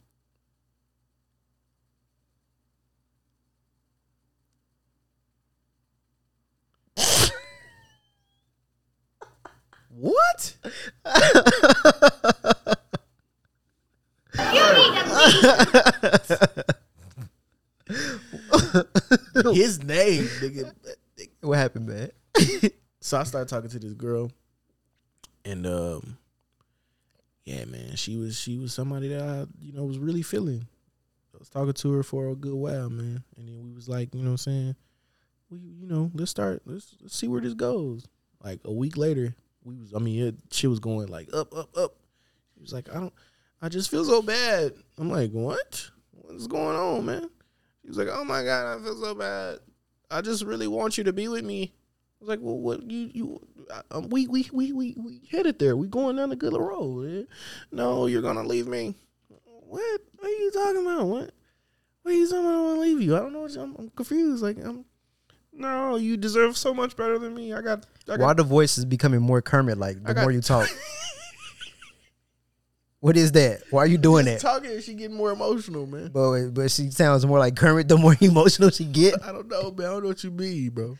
What? His name, nigga. What happened, man? So I started talking to this girl, and um, yeah, man, she was she was somebody that I you know was really feeling. I was talking to her for a good while, man, and then we was like, you know, what I'm saying, we you know, let's start, let's, let's see where this goes. Like a week later, we was, I mean, it, she was going like up, up, up. She was like, I don't, I just feel so bad. I'm like, what? What's going on, man? She was like, oh my god, I feel so bad. I just really want you to be with me. I was like, well, what you you um, we we we we we headed there. We going down the good road. eh? No, you're gonna leave me. What? What are you talking about? What? What are you talking about? I want to leave you. I don't know. What I'm, I'm confused. Like, I'm no, you deserve so much better than me. I got. I Why the voice is becoming more Kermit like the got- more you talk? what is that? Why are you doing that? talking. She getting more emotional, man. But but she sounds more like Kermit the more emotional she get. I don't know, man. I don't know what you mean, bro.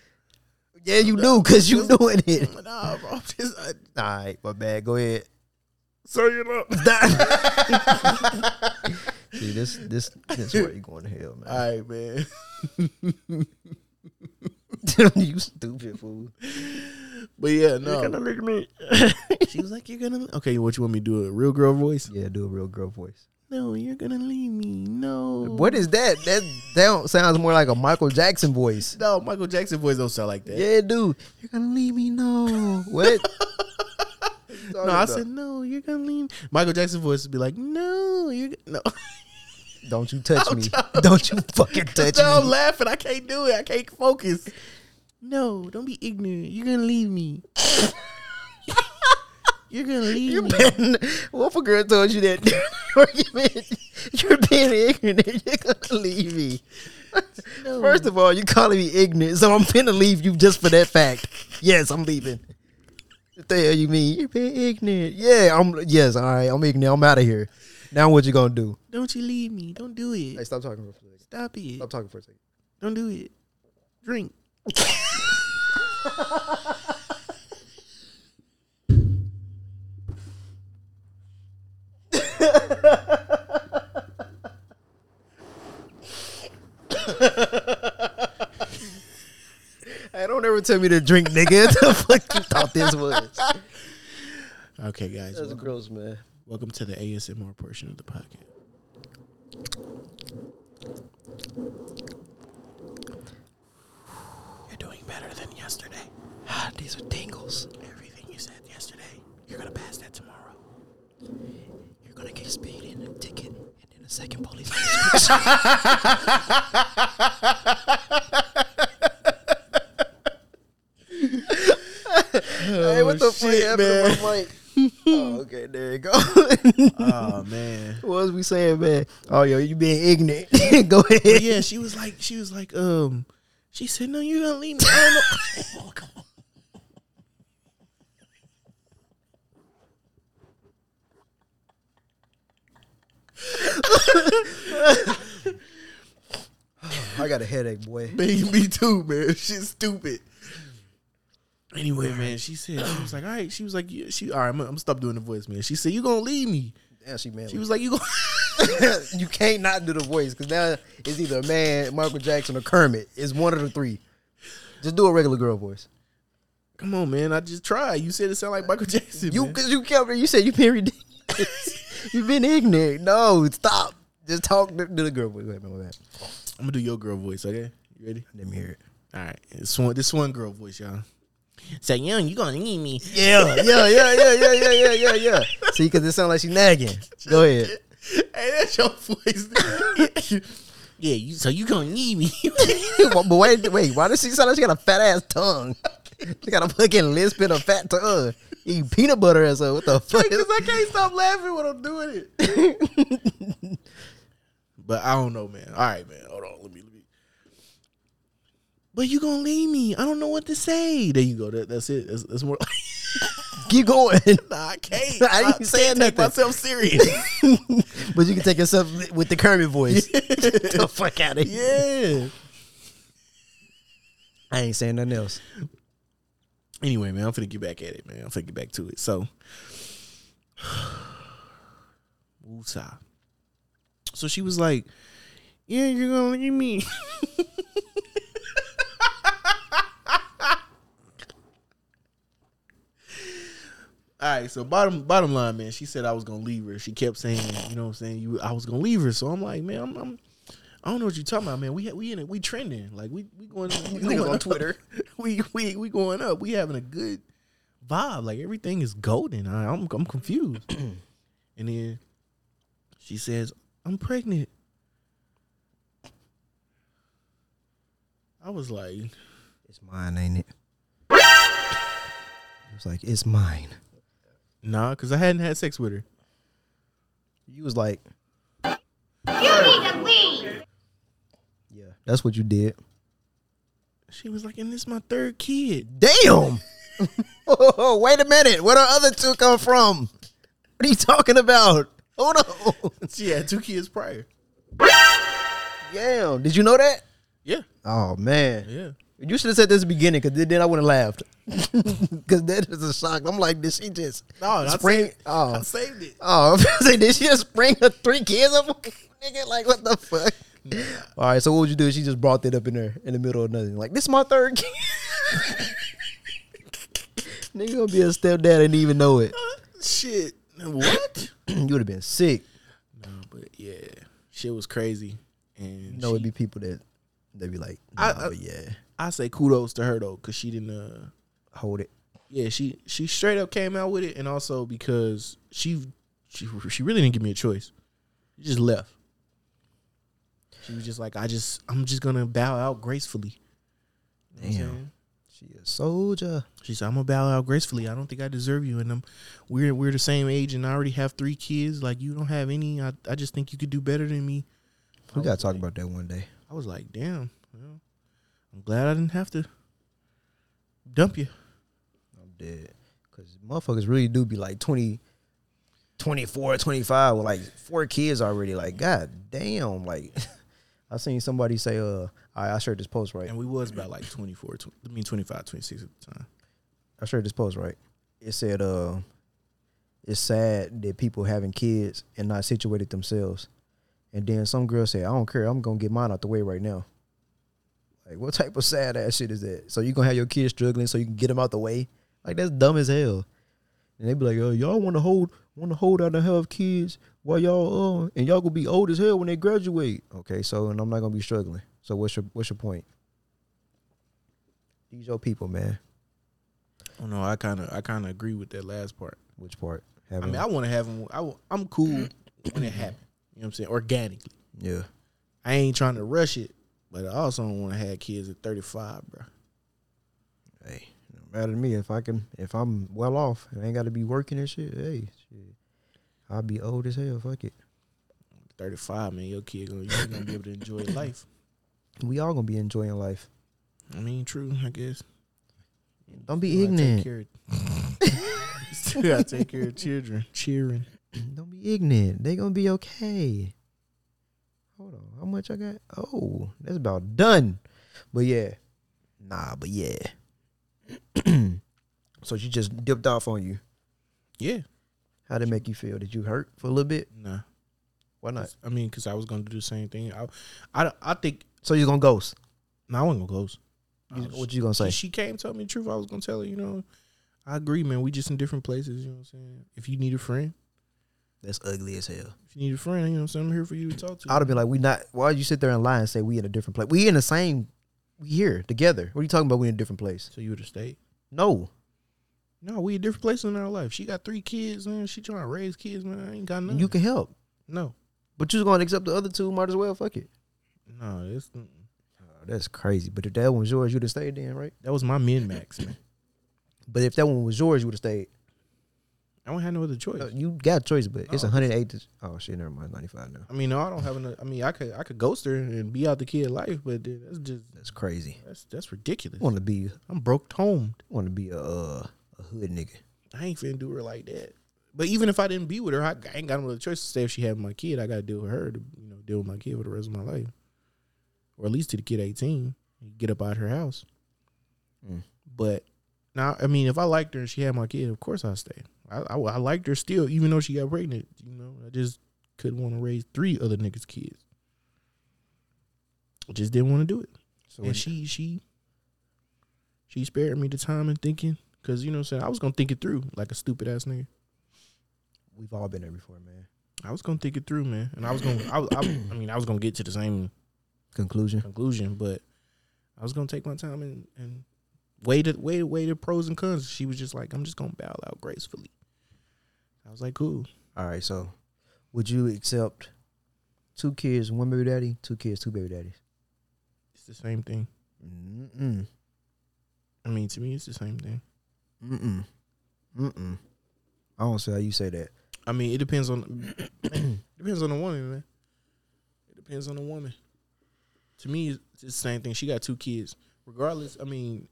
Yeah, you do because you doing it. Nah, bro. I'm just, I, All right, my bad. Go ahead. so you know. See this this this where you going to hell, man. All right, man. you stupid fool. But yeah, no. look at me. She was like, "You're gonna." Okay, what you want me to do? A real girl voice? Yeah, do a real girl voice. No, you're gonna leave me. No. What is that? That that sounds more like a Michael Jackson voice. No, Michael Jackson voice don't sound like that. Yeah, dude. You're gonna leave me? No. What? No, I said no. You're gonna leave. Michael Jackson voice would be like, "No, you're no." Don't you touch me. Don't you fucking touch no, I'm laughing. I can't do it. I can't focus. No, don't be ignorant. You're gonna leave me. you're gonna leave You me. what if a girl told you that you're being ignorant? You're gonna leave me. First of all, you're calling me ignorant, so I'm finna leave you just for that fact. Yes, I'm leaving. What the hell you mean? You're being ignorant. Yeah, I'm. Yes, all right. I'm ignorant. I'm out of here. Now what you gonna do? Don't you leave me. Don't do it. Hey, stop talking for a second. Stop it. Stop talking for a second. Don't do it. Drink. Hey, don't ever tell me to drink, nigga. the fuck you thought this was? Okay, guys. That's Welcome, gross, man. welcome to the ASMR portion of the podcast. You're doing better than yesterday. Ah, these are tingles. Everything you said yesterday, you're gonna pass that tomorrow. You're gonna get speeding and a ticket, and then a second police. hey, what the fuck happened man. to my mic? oh, okay, there you go. Oh man. what was we saying, man? Oh, yo, you being ignorant. go ahead. But yeah, she was like, she was like, um, she said, "No, you're gonna leave me." I don't know. Oh, come on. I got a headache, boy. Man, me too, man. She's stupid. Anyway, man, she said she was like, all right. She was like, yeah, she all right. I'm, I'm gonna stop doing the voice, man. She said, you gonna leave me. Damn, she man. She was like, you gonna. you can't not do the voice because now it's either a man, Michael Jackson, or Kermit. It's one of the three. Just do a regular girl voice. Come on, man. I just tried. You said it sounded like Michael Jackson. You man. because you kept you said you've been ridiculous. you've been ignorant. No, stop. Just talk to, to the girl voice. Wait a minute, wait. I'm gonna do your girl voice. Okay, you ready? Let me hear it. All right. This one, this one girl voice, y'all. Say, young, you gonna need me. Yeah, yeah, yeah, yeah, yeah, yeah, yeah, yeah, yeah. See, because it sounds like she nagging. Go ahead. Hey, that's your voice. yeah, you, so you gonna need me. but wait, wait. Why does she sound like she got a fat ass tongue? She got a fucking lisp and a fat tongue. Eat peanut butter or something. What the fuck? Because I can't stop laughing when I'm doing it. but I don't know, man. All right, man. Hold on. Let me, let me. But you gonna leave me? I don't know what to say. There you go. That, that's it. That's, that's more. Keep going. nah, I can't. I ain't saying nothing. take myself serious. but you can take yourself with the Kermit voice. Get the fuck out of here. yeah. I ain't saying nothing else. Anyway, man, I'm finna get back at it, man. I'm finna get back to it. So, Woosah. So she was like, "Yeah, you're gonna leave me." All right, so bottom bottom line, man, she said I was gonna leave her. She kept saying, you know what I'm saying, you I was gonna leave her. So I'm like, man, I'm, I'm I don't know what you're talking about, man. We we in it, we trending. Like we we going, we going on. Twitter. we we we going up. We having a good vibe. Like everything is golden. I, I'm I'm confused. and then she says, "I'm pregnant." I was like, It's mine, ain't it? It was like, it's mine. "Nah," because I hadn't had sex with her. You was like, You need to leave. yeah. That's what you did. She was like, and this my third kid. Damn. oh, wait a minute. Where the other two come from? What are you talking about? Hold on. She had two kids prior. Damn. Did you know that? Yeah, Oh man. yeah. You should have said this at the beginning, because then I would have laughed. Because that is a shock. I'm like, did she just No, I spring? saved- Oh, I saved it. oh, did she just spring her three kids up? Nigga, like what the fuck? All right, so what would you do? if She just brought that up in there in the middle of nothing. Like this, is my third kid. Nigga gonna be a stepdad and even know it. Shit. What? you would have been sick. no, but yeah, shit was crazy. And You know, she- it'd be people that they'd be like, I- nah, I- but yeah, I say kudos to her though, cause she didn't. uh hold it. Yeah, she she straight up came out with it, and also because she she she really didn't give me a choice. She just left. She was just like, I just I'm just gonna bow out gracefully. You know Damn. She a soldier. She said, "I'm gonna bow out gracefully. I don't think I deserve you, and I'm we're we're the same age, and I already have three kids. Like you don't have any. I I just think you could do better than me." We I gotta talk like- about that one day. I was like, "Damn, well, I'm glad I didn't have to dump you." I'm dead. Cause motherfuckers really do be like 20, 24, 25 with like four kids already. Like, god damn. Like I seen somebody say, uh, I, I shared this post, right? And we was about like 24, tw- I mean 25, 26 at the time. I shared this post, right? It said, uh, it's sad that people having kids and not situated themselves. And then some girl said, I don't care, I'm gonna get mine out the way right now. Like, what type of sad ass shit is that? So you gonna have your kids struggling so you can get them out the way? Like that's dumb as hell. And they be like, oh, y'all wanna hold wanna hold out and have kids while y'all uh and y'all gonna be old as hell when they graduate. Okay, so and I'm not gonna be struggling. So what's your what's your point? These your people, man. Oh no, I kind of I kind of agree with that last part. Which part? I mean, I want to have them. I, am cool when it happens. You know what I'm saying? Organically. yeah. I ain't trying to rush it, but I also don't want to have kids at 35, bro. Hey, no matter to me if I can if I'm well off, I ain't got to be working and shit. Hey, shit, I'll be old as hell. Fuck it. 35, man, your kid gonna, you gonna be able to enjoy life. We all gonna be enjoying life. I mean, true, I guess. Don't be gotta ignorant. Take care of, still gotta take care of children, cheering. Don't be ignorant. They gonna be okay. Hold on, how much I got? Oh, that's about done. But yeah, nah, but yeah. so she just dipped off on you. Yeah, How'd it make you feel? Did you hurt for a little bit? nah. Why not? I mean, because I was gonna do the same thing. I, I, I think. So you're gonna ghost? No, I wasn't gonna. I You- was- what you gonna say? She, came, told me the truth. I was gonna tell her, you know, I agree, man. We just in different places. You know what I'm saying? If you need a friend, That's ugly as hell. if you need a friend, you know what I'm saying? I'm here for you to talk to. I'd have been like, we not. Why'd you sit there and lie and say we in a different place? We in the same. We here together. What are you talking about? We in a different place? so you would have stayed. No, No, we in different places in our life. She got three kids, man. She trying to raise kids, man. I ain't got nothing. you can help, no, but you gonna accept the other two. Might as well. Fuck it. no. It's, Oh, that's crazy. But if that one was yours, you'd have stayed then, right? that was my min max, man. But if that one was yours, you would have stayed. I don't have no other choice. Uh, You got a choice, but it's No. 180. Oh shit, never mind. 95 now. I mean, no, I don't have enough. I mean, I could I could ghost her and be out the kid life, but then that's just That's crazy. that's that's ridiculous. Want to be I'm broke home. want to be a uh, a hood nigga. I ain't finna do her like that. But even if I didn't be with her, I, I ain't got no other choice to say if she had my kid, I gotta deal with her to you know deal with my kid for the rest of my life, or at least to the kid eighteen, get up out her house. Mm. But now, I mean, if I liked her and she had my kid, of course I'd stay. I, I, I liked her still, even though she got pregnant. You know, I just couldn't want to raise three other niggas' kids. I just didn't want to do it. So and she she she spared me the time and thinking because you know what I'm saying I was gonna think it through like a stupid ass nigga. we've all been there before, man. I was gonna think it through, man, and I was gonna I, was- I, I mean I was gonna get to the same Conclusion. conclusion, but I was gonna take my time and and weigh the weigh weigh the pros and cons. She was just like I'm just gonna bow out gracefully. I was like cool. All right. So, would you accept two kids, one baby daddy, two kids, two baby daddies? It's the same thing. Mm-mm. I mean to me it's the same thing. Mm-mm. Mm-mm. I don't see how you say that. I mean it depends on depends on the woman, man. It depends on the woman. to me, it's the same thing. She got two kids. Regardless, I mean,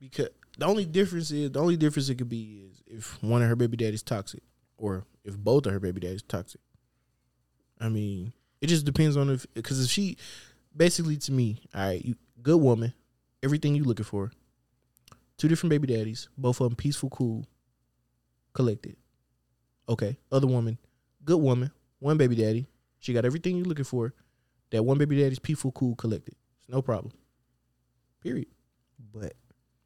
because the only difference is the only difference it could be is if one of her baby daddies toxic, or if both of her baby daddies toxic. I mean, it just depends on if because if she, basically to me, all right, you good woman, everything you looking for. Two different baby daddies, both of them peaceful, cool, collected. Okay, other woman, good woman, one baby daddy. She got everything you're looking for. That one baby daddy's peaceful, cool, collected. It's no problem. Period. But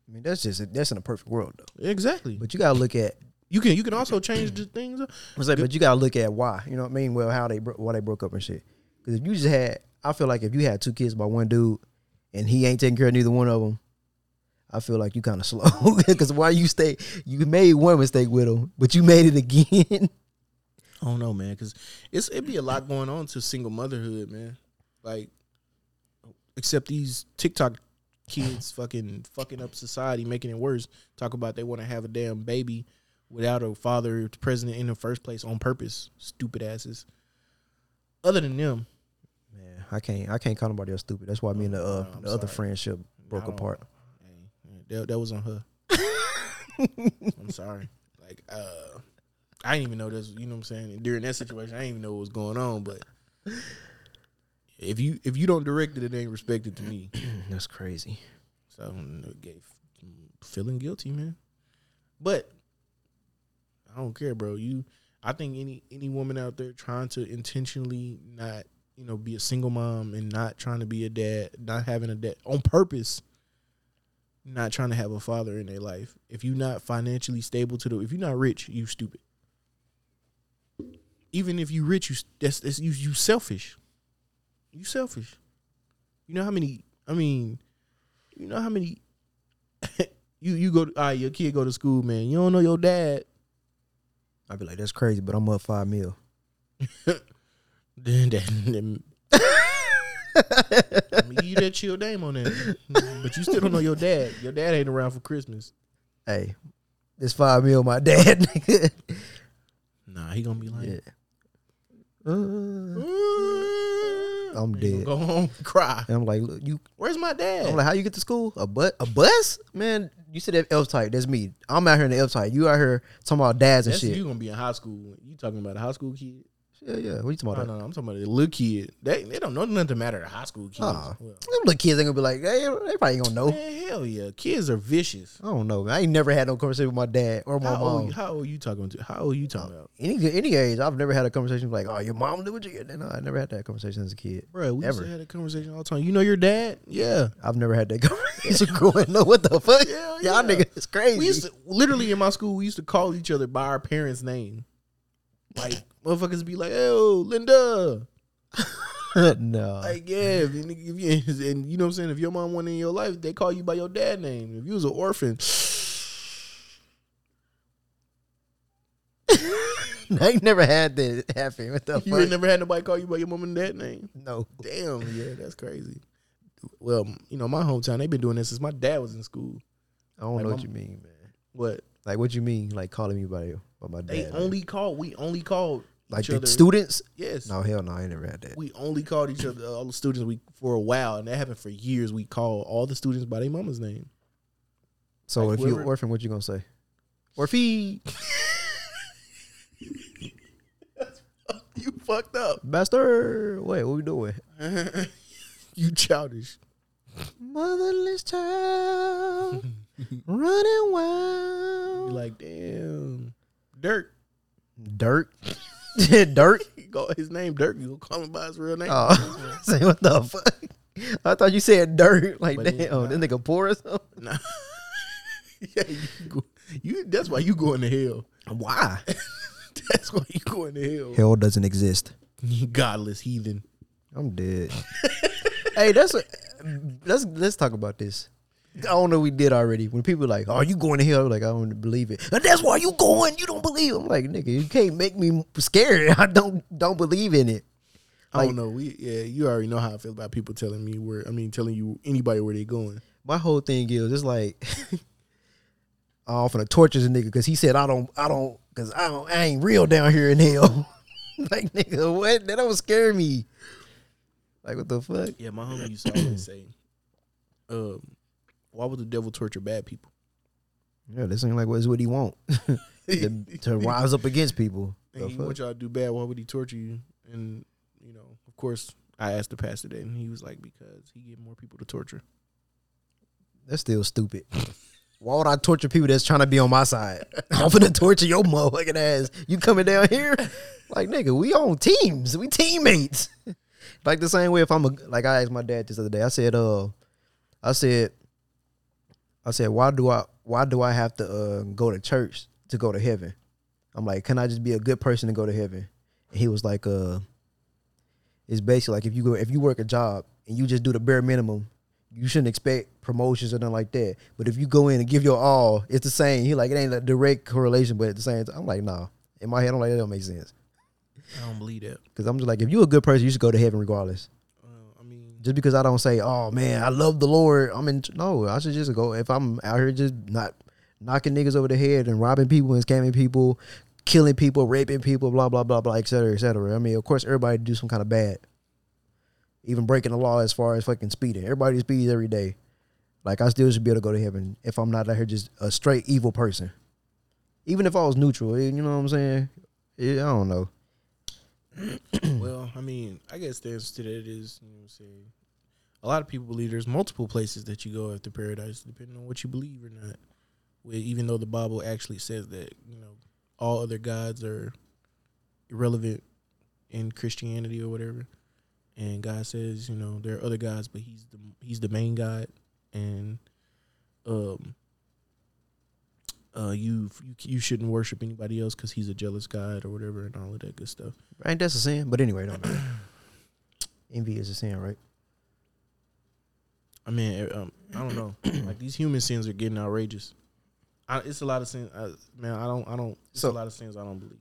I mean, that's just that's in a perfect world though. Exactly. But you gotta look at, You can you can also change the things. like, but you gotta look at why. You know what I mean? Well, how they bro- why they broke up and shit. Because if you just had, I feel like if you had two kids by one dude, and he ain't taking care of neither one of them, I feel like you kind of slow. Because why you stay? You made one mistake with him, but you made it again. I don't know, man, because it's it'd be a lot going on to single motherhood, man. Like, except these TikTok kids fucking fucking up society, making it worse. Talk about they want to have a damn baby without a father president in the first place on purpose. Stupid asses. Other than them, Man, I can't. I can't call nobody else stupid. That's why me and the uh, No, I'm the other friendship broke apart. That, that was on her. I'm sorry. Like, uh, I didn't even know this. You know what I'm saying? During that situation, I didn't even know what was going on. But if you if you don't direct it, it ain't respected to me. That's crazy. So gave feeling guilty, man. But I don't care, bro. You, I think any any woman out there trying to intentionally not, you know, be a single mom and not trying to be a dad, not having a dad on purpose, not trying to have a father in their life. If you're not financially stable to the, if you're not rich, you stupid. Even if you rich, you that's, that's you you selfish. You selfish. You know how many? I mean, you know how many you you go all right, your kid go to school, man. You don't know your dad. I'd be like, that's crazy, but I'm up five mil. Then then I mean, you that chill name on that. But you still don't know your dad. Your dad ain't around for Christmas. Hey, this five mil, my dad. nigga. Nah, he gonna be like yeah. Uh, I'm dead. Go home, cry. And I'm like, look, you. Where's my dad? I'm like, how you get to school? A bus? A bus? Man, you said that Elf type. That's me. I'm out here in the Elf type. You out here talking about dads and That's shit. you gonna be in high school. You talking about a high school kid? Yeah, yeah. What you talking about? no, no, I'm talking about a little kid. They they don't know nothing to matter to high school kids. Nah. Well, Them little kids ain't gonna be like, hey, they probably ain't gonna know. man, hell yeah, kids are vicious. I don't know. Man. I ain't never had no conversation with my dad or my How old, mom. how old you talking to? How old you talking about? Any any age, I've never had a conversation like, oh, your mom did what you get. No, I never had that conversation as a kid. Bro, we Ever. have a conversation all the time. You know your dad? Yeah. I've never had that conversation growing up. What the fuck? Hell Y'all yeah. niggas is crazy. We used to literally in my school, we used to call each other by our parents' name. Like motherfuckers be like, "Oh, Linda." no. Like, yeah, if, if you, and you know what I'm saying. If your mom went in your life, they call you by your dad name. If you was an orphan, I ain't never had that happen. What the you fuck? ain't never had nobody call you by your mom and dad name. no. Damn, yeah, that's crazy. Well, you know, my hometown, they've been doing this since my dad was in school. I don't Like know my- what you mean, man. What Like what you mean? Like calling me by by my dad? they man? only called, we only called like the other. students? Yes, No, hell no, I ain't never had that. we only called each other all the students we for a while, and that happened for years. We called all the students by their mama's name. So like if you whoever- orphan, what you gonna say? Orphy, You fucked up. bastard. Wait, what we doing? you childish. Motherless child running wild. You like damn, Dirk. dirt, dirt. He go his name Dirk. You gonna call him by his real name? Oh, say what the fuck? I thought you said dirt. Like But damn, yeah, this nigga poor or something. Nah. yeah, you, go, you. That's why you going to hell. Why? That's why you going to hell. Hell doesn't exist. Godless heathen. I'm dead. hey, that's a, let's let's talk about this. I don't know. We did already. When people like, "Oh, you going to hell?" I'm like, I don't believe it. And that's why you going. You don't believe. I'm like, nigga, you can't make me scared. I don't don't believe in it. I don't know. We yeah, you already know how I feel about people telling me where. I mean, telling you anybody where they going. My whole thing is it's like I'm finna torture this nigga because he said I don't I don't because I don't I ain't real down here in hell. like nigga, what? That don't scare me. Like what the fuck? Yeah, my homie used to always say, um, "Why would the devil torture bad people?" Yeah, this ain't like what's what he want to, to rise up against people. And he want y'all to do bad. Why would he torture you? And you know, of course, I asked the pastor that, and he was like, "Because he get more people to torture." That's still stupid. Why would I torture people that's trying to be on my side? I'm gonna torture your motherfucking ass. You coming down here? Like nigga, we on teams. We teammates. like the same way if I'm a like I asked my dad this other day. I said, uh I said I said, why do I why do I have to uh go to church to go to heaven? I'm like, can I just be a good person to go to heaven? And he was like, uh it's basically like if you go if you work a job and you just do the bare minimum, you shouldn't expect promotions or nothing like that. But if you go in and give your all, it's the same. He like it ain't a direct correlation, but at the same time, I'm like, nah. In my head, I'm like, that don't make sense. I don't believe that. Because I'm just like, if you're a good person, you should go to heaven regardless. Just because I don't say, oh man, I love the Lord. I'm in. No, I should just go. If I'm out here just not knocking niggas over the head and robbing people and scamming people, killing people, raping people, blah blah blah blah, et cetera, et cetera. I mean, of course, everybody do some kind of bad. Even breaking the law as far as fucking speeding. Everybody speeds every day. Like I still should be able to go to heaven if I'm not out here just a straight evil person. Even if I was neutral, you know what I'm saying? Yeah, I don't know. well, I mean, I guess the answer to that is, you know, saying, a lot of people believe there's multiple places that you go after paradise, depending on what you believe or not. Even though the Bible actually says that, you know, all other gods are irrelevant in Christianity or whatever, and God says, you know, there are other gods, but He's the He's the main God, and um, uh, you you you shouldn't worship anybody else because He's a jealous God or whatever, and all of that good stuff. Ain't that's a sin? But anyway, don't matter. Envy is a sin, right? I mean, eh, um, I don't know. like these human sins are getting outrageous. I, it's a lot of sins, I, man. I don't, I don't. It's So- a lot of sins I don't believe.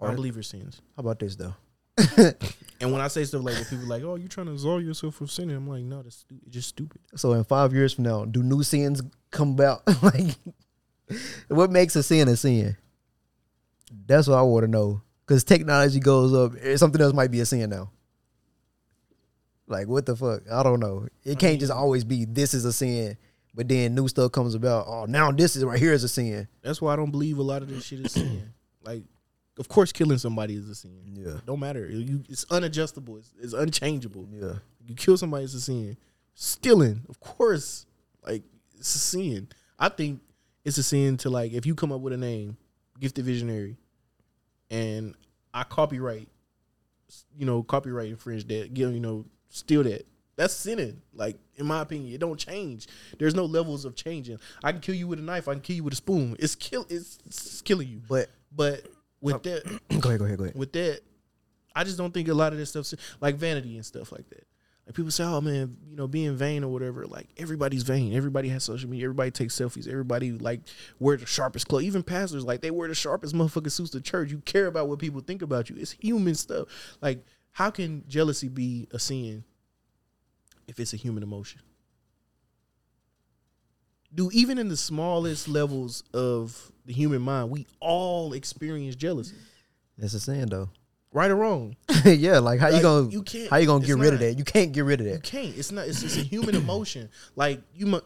Alright. Unbeliever sins. How about this though? And when I say stuff like that, people are like, "Oh, you're trying to absolve yourself from sinning?" I'm like, "No, that's stu- just stupid." So in five years from now, do new sins come about? like, what makes a sin a sin? That's what I want to know. Because technology goes up, eh, something else might be a sin now. Like, what the fuck? I don't know. It can't just always be this is a sin, but then new stuff comes about. Oh, now this is right here is a sin. That's why I don't believe a lot of this shit is sin. Like, of course, killing somebody is a sin. Yeah, Don't matter. You, it's unadjustable. It's, it's unchangeable. yeah. You kill somebody, it's a sin. Stealing, of course, like it's a sin. I think it's a sin to like if you come up with a name, gifted visionary, and I copyright, you know, copyright infringe that, you know, you know, steal that. That's sinning. Like in my opinion, it don't change. There's no levels of changing. I can kill you with a knife. I can kill you with a spoon. It's kill. It's, it's killing you. But But with oh. that, go ahead, go ahead, go ahead. with that, I just don't think a lot of this stuff, like vanity and stuff like that. Like people say, oh man, you know, being vain or whatever. Like everybody's vain. Everybody has social media. Everybody takes selfies. Everybody like wear the sharpest clothes. Even pastors, like they wear the sharpest motherfucking suits to church. You care about what people think about you. It's human stuff. Like how can jealousy be a sin if it's a human emotion? Do even in the smallest levels of the human mind, we all experience jealousy, That's a sin though. Right or wrong? yeah, like how you gonna you can't- how you gonna get rid of that? You can't get rid of that. You can't. It's not. It's, it's a human emotion. Like you, mu-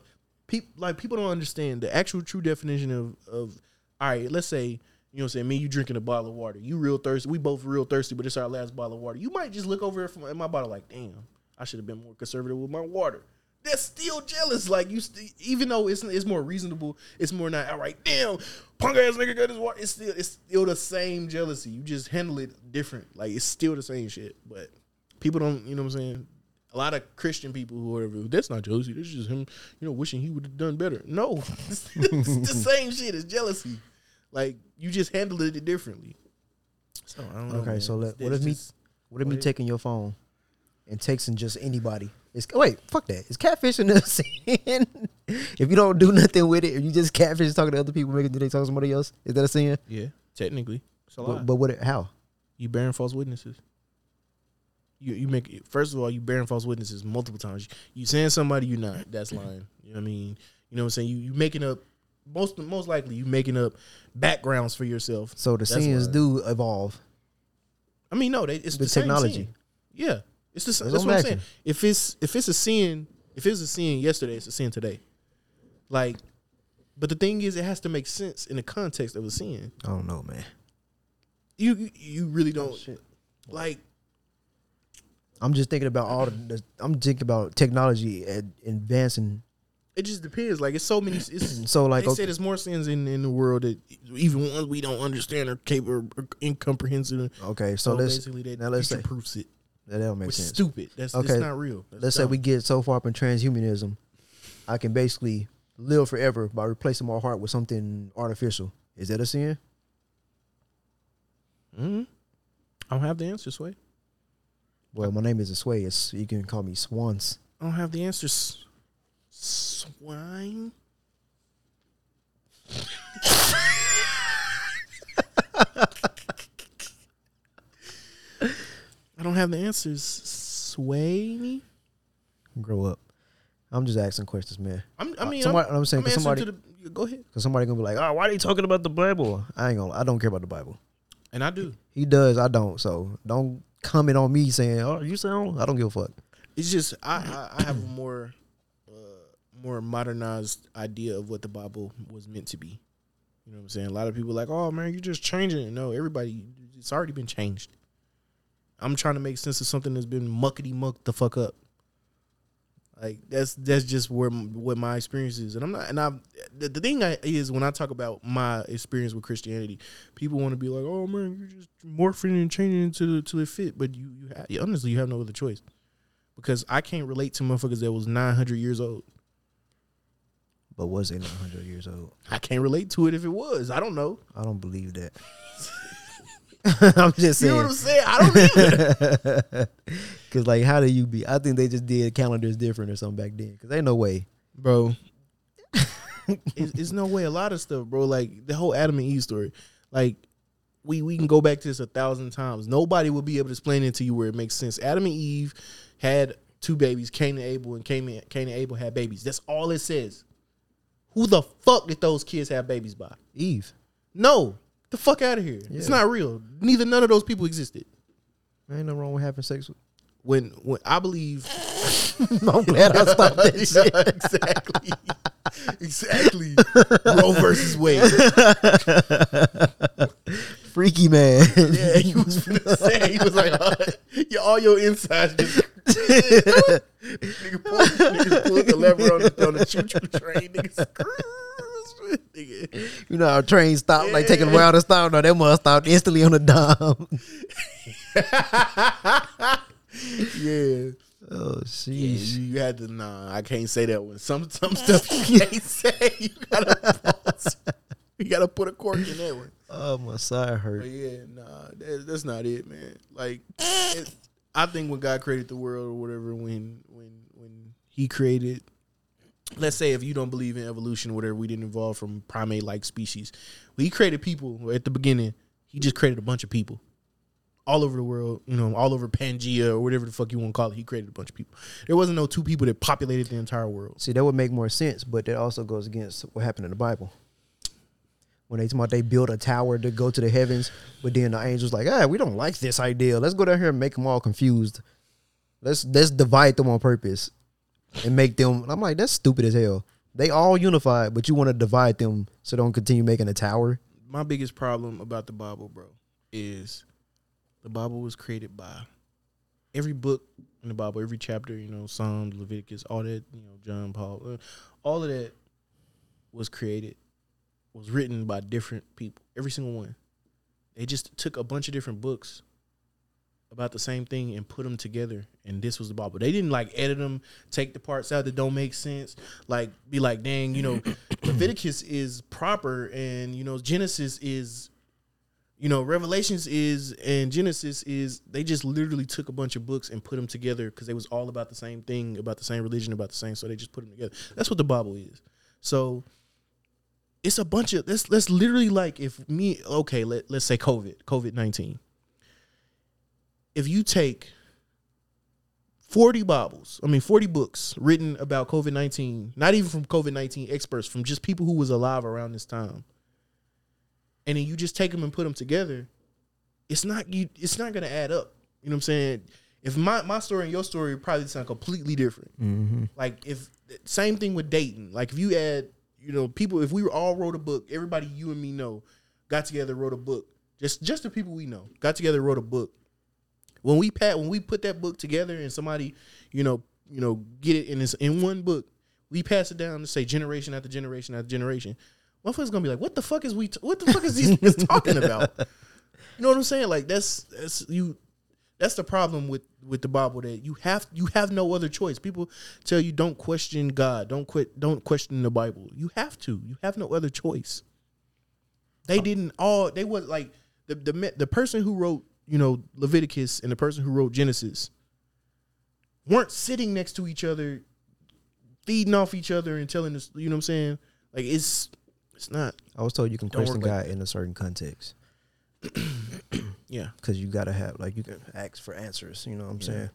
people like people don't understand the actual true definition of of. All right, let's say you know what I'm saying. Me, you drinking a bottle of water. You real thirsty. We both real thirsty, but it's our last bottle of water. You might just look over from at my bottle like, damn, I should have been more conservative with my water. That's still jealous. Like you, st- even though it's it's more reasonable, it's more not all right. Damn, punk ass nigga got his water. It's still it's still the same jealousy. You just handle it different. Like it's still the same shit. But people don't, you know what I'm saying? A lot of Christian people who are that's not jealousy. This is just him, you know, wishing he would have done better. No, it's, the same shit. It's jealousy. Like you just handle it differently. So I don't know. Okay, man. so let- what if me- What if me taking your phone and texting just anybody? It's, wait, fuck that! that. Is catfishing a sin? if you don't do nothing with it, if you just catfish talking to other people, making do they talk to somebody else, is that a sin? yeah, technically, it's a lie. But, but what? How? you bearing false witnesses. You you make first of all you bearing false witnesses multiple times. You saying somebody you're not that's mm-hmm. lying. You know what I mean? You know what I'm saying? You you making up most most likely you making up backgrounds for yourself. So the That's sins do evolve. I mean no, they, it's The the, technology. Yeah, It's just That's that's, what what I'm I'm saying. asking. If it's if it's a sin, if it's a sin yesterday, it's a sin today. Like, but the thing is, it has to make sense in the context of a sin. I don't know, man. You you, you really oh, don't shit. like. I'm just thinking about all the. the I'm thinking about technology and advancing. It just depends. Like it's so many. It's, So like, they okay, say there's more sins in, in the world that even ones we don't understand or capable or incomprehensible. okay, so, So, let's basically, that now let's say proofs it, that don't make is sense. stupid. That's Okay. that's not real. That's let's say we get so far up in transhumanism, I can basically live forever by replacing my heart with something artificial. Is that a sin? Mhm. I don't have the answer, Sway. Well, my name isn't Sway. It's you can call me Swans. I don't have the answers. Swine. don't have the answers. Sway. Me. Grow up. I'm just asking questions, man. I'm, I mean, somebody, I'm, I'm, saying I'm somebody, to the. Go ahead. cause somebody gonna be like, oh, why are you talking about the Bible? I ain't gonna. I don't care about the Bible. And I do. He does. I don't. So don't comment on me saying, oh, you sound. I don't give a fuck. It's just I I, I have a more uh, more modernized idea of what the Bible was meant to be. You know what I'm saying? A lot of people are like, oh man, you're just changing it. No, everybody, it's already been changed. I'm trying to make sense of something that's been muckety mucked the fuck up. Like that's that's just where what my experience is, and I'm not. And I the, the thing I, is when I talk about my experience with Christianity, people want to be like, "Oh man, you're just morphing and changing to it fit," but you you ha- honestly you have no other choice because I can't relate to motherfuckers that was 900 years old. But was it 900 years old? I can't relate to it if it was. I don't know. I don't believe that. I'm just You saying. know what I'm saying? I don't either. Cause like, how do you be? I think they just did calendars different or something back then. Cause ain't no way. bro. it's, it's no way. A lot of stuff, bro. Like the whole Adam and Eve story. Like we we can go back to this a thousand times. Nobody will be able to explain it to you where it makes sense. Adam and Eve had two babies, Cain and Abel, and Cain and, Cain and Abel had babies. That's all it says. Who the fuck did those kids have babies by? Eve. No, the fuck out of here. It's not real. Neither none of those people existed. Ain't no wrong with having sex with. When when I believe I'm glad I stopped that shit. exactly. Exactly. Roe versus Wade. Freaky man. Yeah, he was finna say he was like, uh, yeah, all your insides just nigga pulled, nigga pulled the lever on the, on the choo choo train. Nigga. you know how trains stop, like taking a while to stop. No, that must stop instantly on the dime. Yeah. oh, Yeah, sheesh. you had to nah. I can't say that one. Some some stuff you can't say. You gotta. You gotta put a cork in that one. Oh, my side But hurt. yeah, nah, that, that's not it, man. Like, it, I think when God created the world or whatever, when when when He created, let's say if you don't believe in evolution or whatever, we didn't evolve from primate like species. He created people at the beginning, He just created a bunch of people all over the world. You know, all over Pangea or whatever the fuck you want to call it. He created a bunch of people. There wasn't no two people that populated the entire world. See, that would make more sense, but that also goes against what happened in the Bible. When they talk about they built a tower to go to the heavens, but then the angels like, ah, we don't like this idea. Let's go down here and make them all confused. Let's let's divide them on purpose and make them. I'm like, that's stupid as hell. They all unified, but you want to divide them so don't continue making a tower. my biggest problem about the Bible, bro, is the Bible was created by every book in the Bible, every chapter, you know, Psalms, Leviticus, all that, you know, John, Paul, uh, all of that was created, was written by different people, every single one. They just took a bunch of different books about the same thing and put them together, and this was the Bible. They didn't like edit them, take the parts out that don't make sense, like be like, dang, you know, Leviticus is proper, and you know, Genesis is you know, Revelations is and Genesis is they just literally took a bunch of books and put them together because they was all about the same thing, about the same religion, about the same. So they just put them together. That's what the Bible is. So it's a bunch of let's let's literally like if me okay let let's say COVID COVID nineteen. If you take forty Bibles, I mean forty books written about COVID nineteen, not even from COVID nineteen experts, from just people who was alive around this time and then you just take them and put them together, it's not you. It's not gonna add up. You know what I'm saying? if my my story and your story probably sound completely different. Mm-hmm. Like if same thing with dating. Like if you add, you know, people if we all wrote a book, everybody you and me know got together wrote a book. Just just the people we know got together wrote a book. When we pat when we put that book together and somebody, you know, you know, get it in this in one book, we pass it down to say generation after generation after generation. Motherfuckers gonna be like, what the fuck is we? T- what the fuck is these niggas talking about? You know what I'm saying? Like that's that's you. That's the problem with with the Bible that you have you have no other choice. People tell you don't question God, don't quit, don't question the Bible. You have to. You have no other choice. They uh, didn't all. They was like the the the person who wrote you know Leviticus and the person who wrote Genesis weren't sitting next to each other, feeding off each other and telling us. You know what I'm saying? Like it's it's not. I was told you can question work like God in a certain context Yeah. because you gotta have like you can ask for answers. You know what I'm Yeah. saying?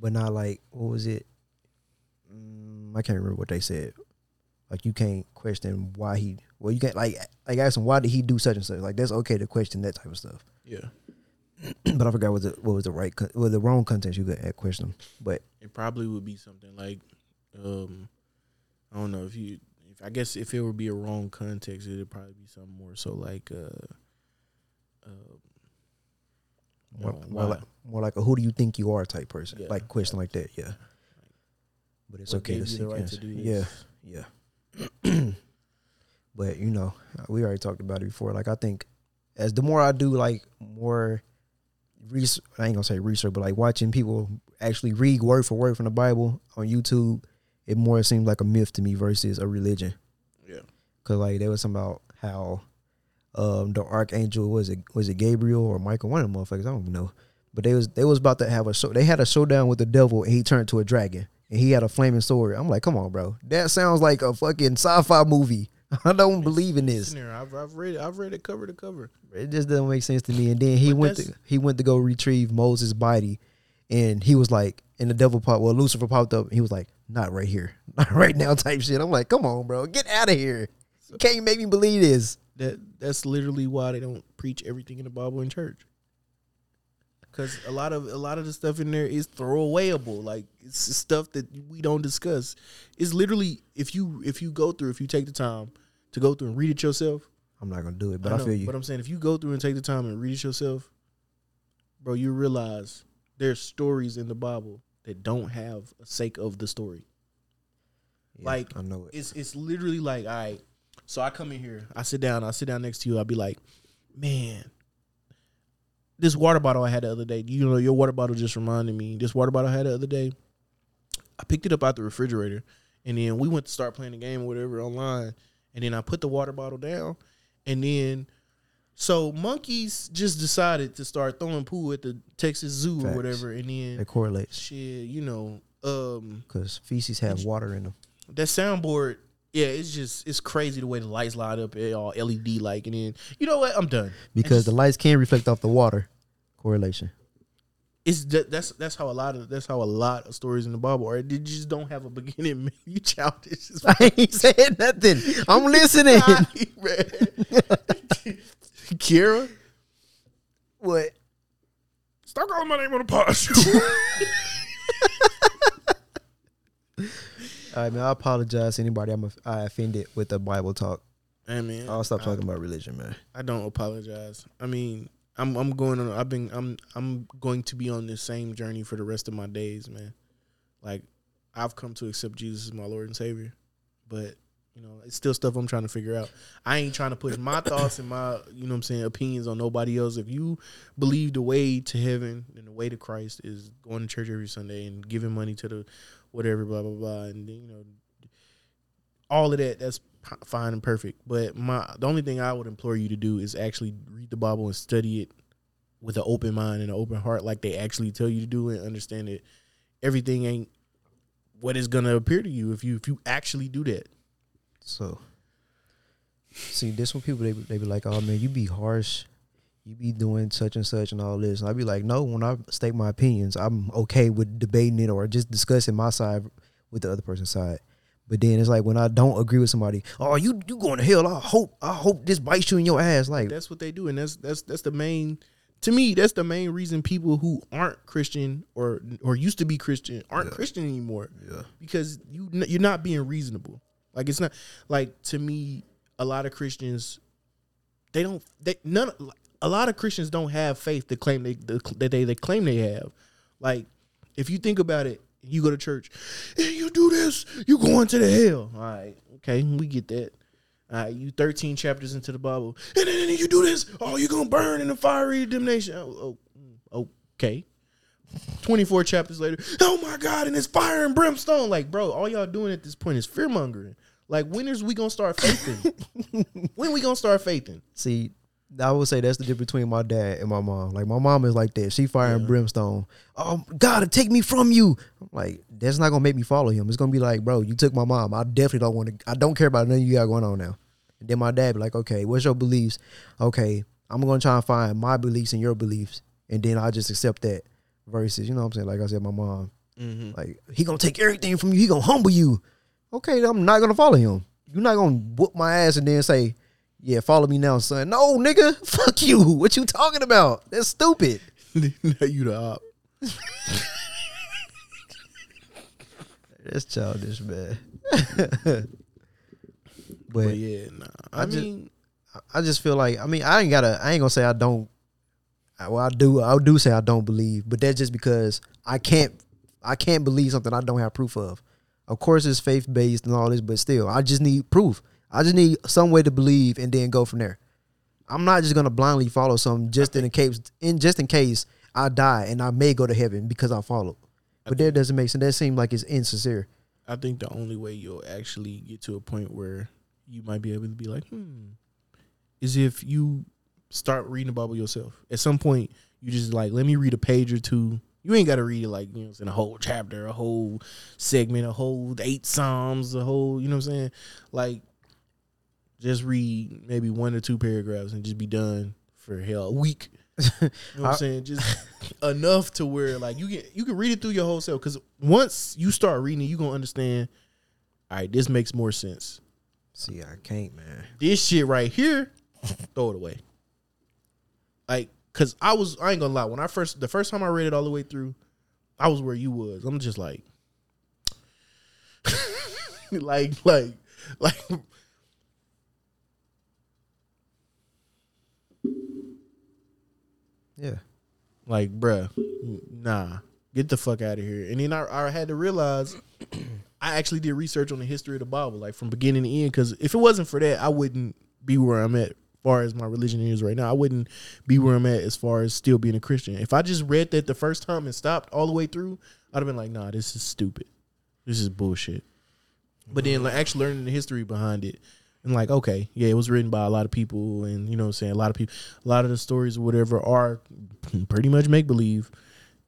But not like what was it? Mm, I can't remember what they said. Like you can't question why he. Well, you can't like like ask him why did he do such and such. Like that's okay to question that type of stuff. Yeah. but I forgot what the what was the right well the wrong context you could ask question. But It probably would be something like, um, I don't know if you, if I guess if it would be a wrong context, it'd probably be something more so like, uh, uh, more, more like more like a who do you think you are type person. Yeah. Like question like that. Yeah. But it's okay to gave you seek the right to do Yeah. Yeah. but you know, we already talked about it before. Like I think as the more I do like more research, I ain't gonna say research, but like watching people actually read word for word from the Bible on YouTube, it more seems like a myth to me versus a religion. Yeah. Cause like there was something about how um the archangel was it was it Gabriel or Michael, one of them motherfuckers, I don't even know. But they was they was about to have a show they had a showdown with the devil and he turned to a dragon and he had a flaming sword. I'm like, come on, bro. That sounds like a fucking sci-fi movie. I don't believe in this. It's in there. I've, I've read it. I've read it cover to cover. It just doesn't make sense to me. And then he But went to he went to go retrieve Moses' body, and he was like, and the devil popped. Well, Lucifer popped up. And he was like, not right here, not right now, type shit. I'm like, come on, bro, get out of here. You can't make me believe this. That that's literally why they don't preach everything in the Bible in church. Because a lot of a lot of the stuff in there is throwawayable. Like it's stuff that we don't discuss. It's literally if you if you go through if you take the time to go through and read it yourself. I'm not gonna do it, but I, know, feel you. But I'm saying if you go through and take the time and read it yourself, bro, you realize there's stories in the Bible that don't have a sake of the story. Yeah, like, I know it. It's it's literally like, all right. So I come in here, I sit down, I sit down next to you, I'll be like, man, this water bottle I had the other day, you know, your water bottle just reminded me. This water bottle I had the other day, I picked it up out the refrigerator, and then we went to start playing the game or whatever online, and then I put the water bottle down, and then so monkeys just decided to start throwing poo at the Texas Zoo Facts. or whatever, and then It correlates shit, you know, um, because feces have water in them. that soundboard, yeah, it's just it's crazy the way the lights light up, all LED like, and then you know what? I'm done Because the lights can reflect off the water. Correlation. it's that, that's that's how a lot of that's how a lot of stories in the Bible are. They just don't have a beginning. You childish. as I ain't saying nothing. I'm listening. man. Kira, what? stop calling my name on the pod show. All right, man. I apologize to anybody I'm I offended with the Bible talk. hey man, I'll stop I- talking about religion, man. I don't apologize. I mean, I'm I'm going on. I've been I'm I'm going to be on this same journey for the rest of my days, man. Like I've come to accept Jesus as my Lord and Savior, but you know, it's still stuff I'm trying to figure out. I ain't trying to push my thoughts and my you know what I'm saying opinions on nobody else. If you believe the way to heaven and the way to Christ is going to church every Sunday and giving money to the whatever blah blah blah and you know all of that that's fine and perfect but my the only thing i would implore you to do is actually read the bible and study it with an open mind and an open heart like they actually tell you to do and understand that everything ain't what is gonna appear to you if you if you actually do that So, see, this one people they they be like, "Oh man, you be harsh, you be doing such and such and all this." And I'd be like, "No, when I state my opinions, I'm okay with debating it or just discussing my side with the other person's side." But then it's like when I don't agree with somebody, "Oh, you you going to hell?" I hope I hope this bites you in your ass. Like, that's what they do and that's that's that's the main to me, that's the main reason people who aren't Christian or or used to be Christian aren't Yeah. Christian anymore. Yeah. Because you you're not being reasonable. Like it's not like to me, a lot of Christians they don't they none a lot of Christians don't have faith to claim they the, that they they claim they have. Like if you think about it, you go to church, and you do this, you going to the hell. All right, okay, we get that. All right, you 13 chapters into the Bible, and then you do this, oh, you're gonna burn in the fiery damnation. Oh, oh, mm, okay. 24 chapters later, oh my God, and it's fire and brimstone. Like, bro, all y'all doing at this point is fear mongering. Like, when is we gonna start faithing? when we gonna start faithing? See, I would say that's the difference between my dad and my mom. Like my mom is like that. She fire and brimstone. Oh God, take me from you. I'm like, that's not gonna make me follow him. It's gonna be like, bro, you took my mom. I definitely don't want to. I don't care about nothing you got going on now. And then my dad be like, okay, what's your beliefs? Okay, I'm gonna try and find my beliefs and your beliefs, and then I just accept that. Versus, you know what I'm saying? Like I said, my mom, mm-hmm. like he gonna take everything from you. He gonna humble you. Okay, I'm not gonna follow him. You're not gonna whoop my ass and then say, yeah, follow me now, son. No, nigga, fuck you. What you talking about? That's stupid. now you the op. That's childish, man. But but yeah, nah. I, I just- mean, I just feel like I mean I ain't gotta I ain't gonna say I don't. Well, I do I do say I don't believe, but that's just because I can't I can't believe something I don't have proof of. Of course, it's faith based and all this, but still, I just need proof. I just need some way to believe and then go from there. I'm not just gonna blindly follow something just in case in just in case I die and I may go to heaven because I followed. But that doesn't make sense. That seems like it's insincere. I think the only way you'll actually get to a point where you might be able to be like, hmm, is if you start reading the Bible yourself. At some point, you just like, let me read a page or two. You ain't got to read it like, you know, in a whole chapter, a whole segment, a whole eight Psalms, a whole, you know what I'm saying? Like, just read maybe one or two paragraphs and just be done for hell a week. You know what I'm saying? Just enough to where like you can you can read it through your whole self. Because once you start reading it, you gonna understand. All right, this makes more sense. See, I can't, man. This shit right here, throw it away. Like, cause I was I ain't gonna lie. When I first the first time I read it all the way through, I was where you was. I'm just like, like like like. Yeah. Like, bruh, nah, get the fuck out of here. And then I, I had to realize I actually did research on the history of the Bible, like from beginning to end. Because if it wasn't for that, I wouldn't be where I'm at, far as my religion is right now. I wouldn't be where I'm at as far as still being a Christian. If I just read that the first time and stopped all the way through, I'd have been like, nah, this is stupid. This is bullshit. But then, like, actually learning the history behind it, and like, okay, yeah, it was written by a lot of people, and you know, what I'm saying a lot of people, a lot of the stories or whatever are pretty much make believe,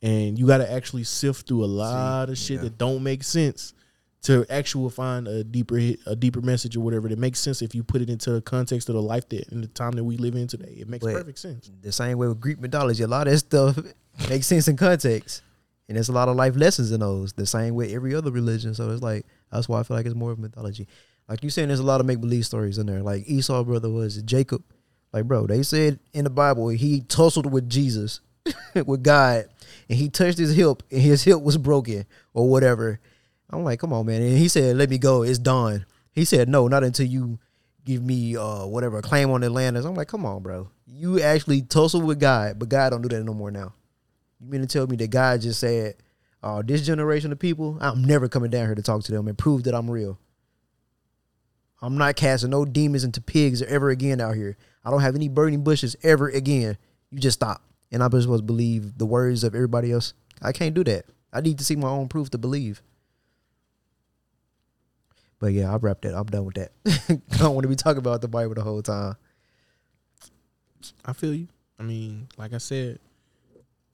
and you got to actually sift through a lot of shit yeah. that don't make sense to actually find a deeper hit, a deeper message or whatever that makes sense if you put it into the context of the life that in the time that we live in today. It makes But- perfect sense. the same way with Greek mythology, a lot of that stuff makes sense in context. And there's a lot of life lessons in those. The same way every other religion. So it's like that's why I feel like it's more of mythology. Like you saying there's a lot of make believe stories in there. Like Esau brother was Jacob. Like, bro, they said in the Bible he tussled with Jesus, with God, and he touched his hip and his hip was broken or whatever. I'm like, come on, man. And he said, Let me go, it's done. He said, No, not until you give me uh whatever claim on the land. I'm like, come on, bro. You actually tussle with God, but God don't do that no more now. You mean to tell me that God just said, "Oh, this generation of people, I'm never coming down here to talk to them and prove that I'm real. I'm not casting no demons into pigs ever again out here. I don't have any burning bushes ever again. You just stop." And I'm supposed to believe the words of everybody else. I can't do that. I need to see my own proof to believe. But yeah, I'll wrap that. I'm done with that. I don't want to be talking about the Bible the whole time. I feel you. I mean, like I said,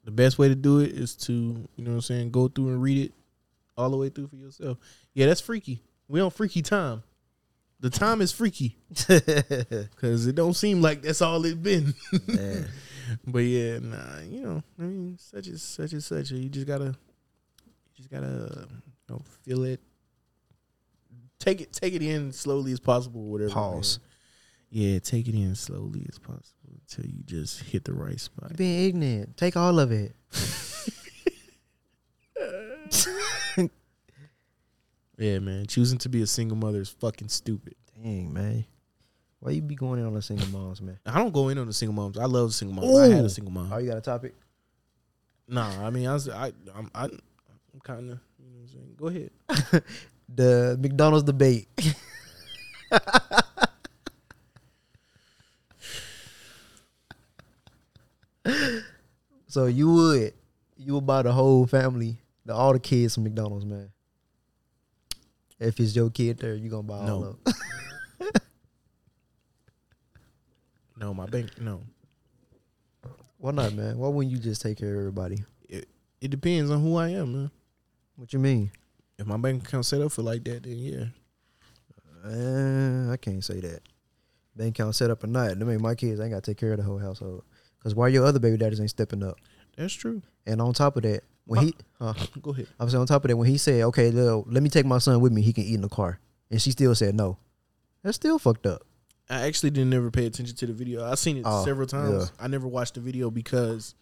the best way to do it is to, you know what I'm saying, go through and read it all the way through for yourself. Yeah, that's freaky. We on freaky time. The time is freaky because it don't seem like that's all it's been. But yeah, nah, you know, I mean, such is such is such. You just gotta, you just gotta, you know, feel it. Take it, take it in slowly as possible. Whatever. Pause. man. Yeah, take it in slowly as possible until you just hit the right spot. You being ignorant. Take all of it. Yeah, man. Choosing to be a single mother is fucking stupid. Dang, man. Why you be going in on the single moms, man? I don't go in on the single moms. I love single moms. I had a single mom. Oh, you got a topic? Nah, I mean, I was, I, I'm, I, I'm kind of, you know what I'm saying. Go ahead. The McDonald's debate. so you would you would buy the whole family, the all the kids from McDonald's, man. If it's your kid there, you gonna buy all No. of. No, my bank. No, Why not, man? Why wouldn't you just take care of everybody? it depends on who I am, man. What you mean? If my bank account set up for like that, then yeah. Uh, I can't say that. Bank account set up or not, that mean my kids ain't gotta take care of the whole household. Cause why your other baby daddies ain't stepping up? That's true. And on top of that, when he, huh, Go ahead. I was on top of that when he said, "Okay, Lil, let me take my son with me. He can eat in the car," and she still said no. That's still fucked up. I actually didn't ever pay attention to the video. I seen it Oh, several times. yeah. I never watched the video because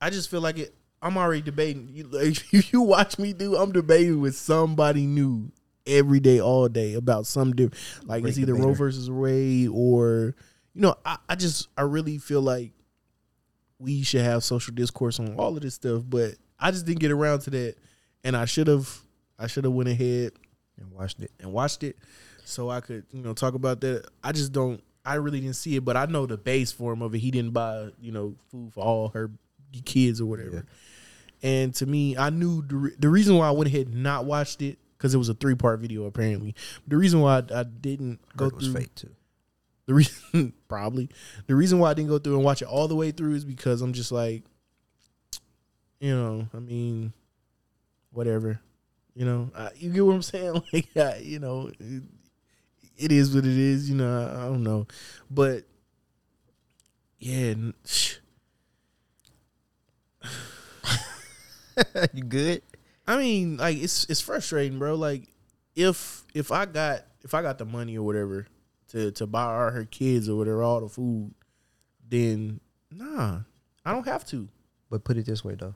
I just feel like it. I'm already debating. You, like, if you watch me do, I'm debating with somebody new every day, all day about some different. Like Great it's either Roe versus Wade or you know. I, I just I really feel like we should have social discourse on all of this stuff, but I just didn't get around to that, and I should have. I should have went ahead And watched it. and watched it so I could, you know, talk about that. I just don't I really didn't see it, but I know the base form of it. He didn't buy, you know, food for all her kids or whatever. And to me, I knew the, re- the reason why I went ahead and not watched it because it was a three part video apparently. The reason why I, I didn't go it was through fake too. The reason probably the reason why I didn't go through and watch it all the way through is because I'm just like, you know, I mean, whatever, you know, I, you get what I'm saying? Like, I, you know, it, it is what it is. You know, I, I don't know, but yeah, you good? I mean, like it's it's frustrating, bro. Like if if I got if I got the money or whatever to to buy all her kids or whatever all the food, then nah, I don't have to. But put it this way though,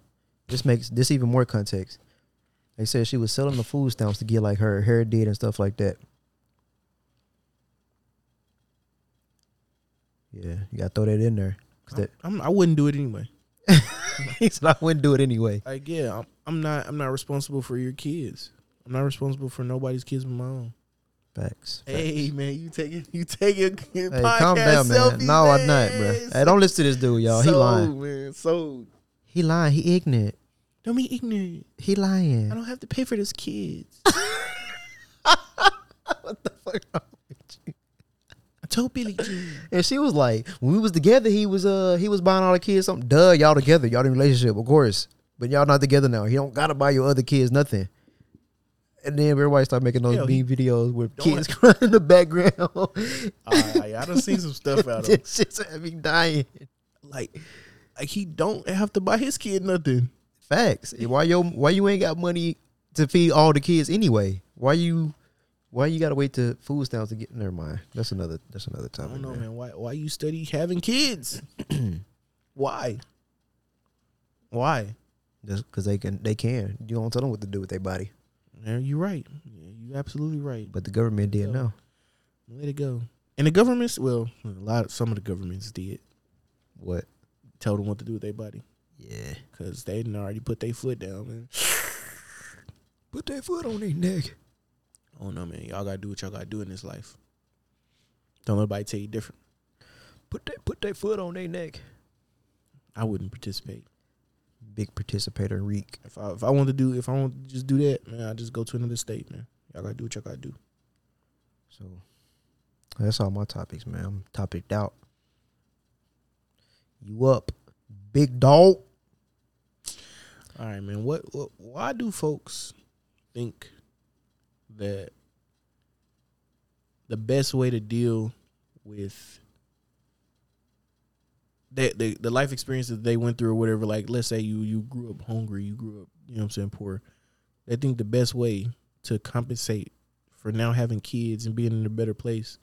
this makes this even more context. They said she was selling the food stamps to get like her hair did and stuff like that. Yeah, you gotta throw that in there. 'Cause that I'm, I wouldn't do it anyway. he said I wouldn't do it anyway. Like yeah, I'm, I'm not I'm not responsible for your kids. I'm not responsible for nobody's kids but my own. Facts. Hey man, you taking you taking Hey, calm down, man. No, I'm not, bro. Hey, don't listen to this dude, y'all. He lying. man. So He lying. He ignorant. don't be ignorant. He lying. I don't have to pay for those kids. What the fuck? I told Billy Jean. And she was like, when we was together, he was uh he was buying all the kids something. Duh, y'all together, y'all in a relationship, of course. But y'all not together now. He don't gotta buy your other kids nothing. And then everybody started making those Hell, mean videos with kids crying in the background. I, I done seen some stuff out of him. Shit's had me dying. Like, like he don't have to buy his kid nothing. Facts. Why yo why you ain't got money to feed all the kids anyway? Why you why you gotta wait to food stamps to get never mind. That's another that's another time. I don't know, man. man. Why why you study having kids? why? Why? Just because they can they can. You don't tell them what to do with their body. Yeah, you're right. Yeah, you're absolutely right. But the government did Yeah. know. Let it go. And the governments, well, a lot of some of the governments did What? tell them what to do with their body Yeah. because they didn't already put their foot down. Man. Put their foot on their neck. I don't know, man. Y'all gotta do what y'all gotta do in this life. Don't let nobody tell you different. Put they put their foot on their neck. I wouldn't participate. Big participator reek. If I if I want to do if I want to just do that, man, I just go to another state, man. Y'all gotta do what y'all gotta do. So that's all my topics, man. I'm topicked out. You up, big dog? All right, man. What, what why do folks think that the best way to deal with that the, the life experiences they went through or whatever, like let's say you you grew up hungry, you grew up, you know what I'm saying, poor. They think the best way to compensate for now having kids and being in a better place,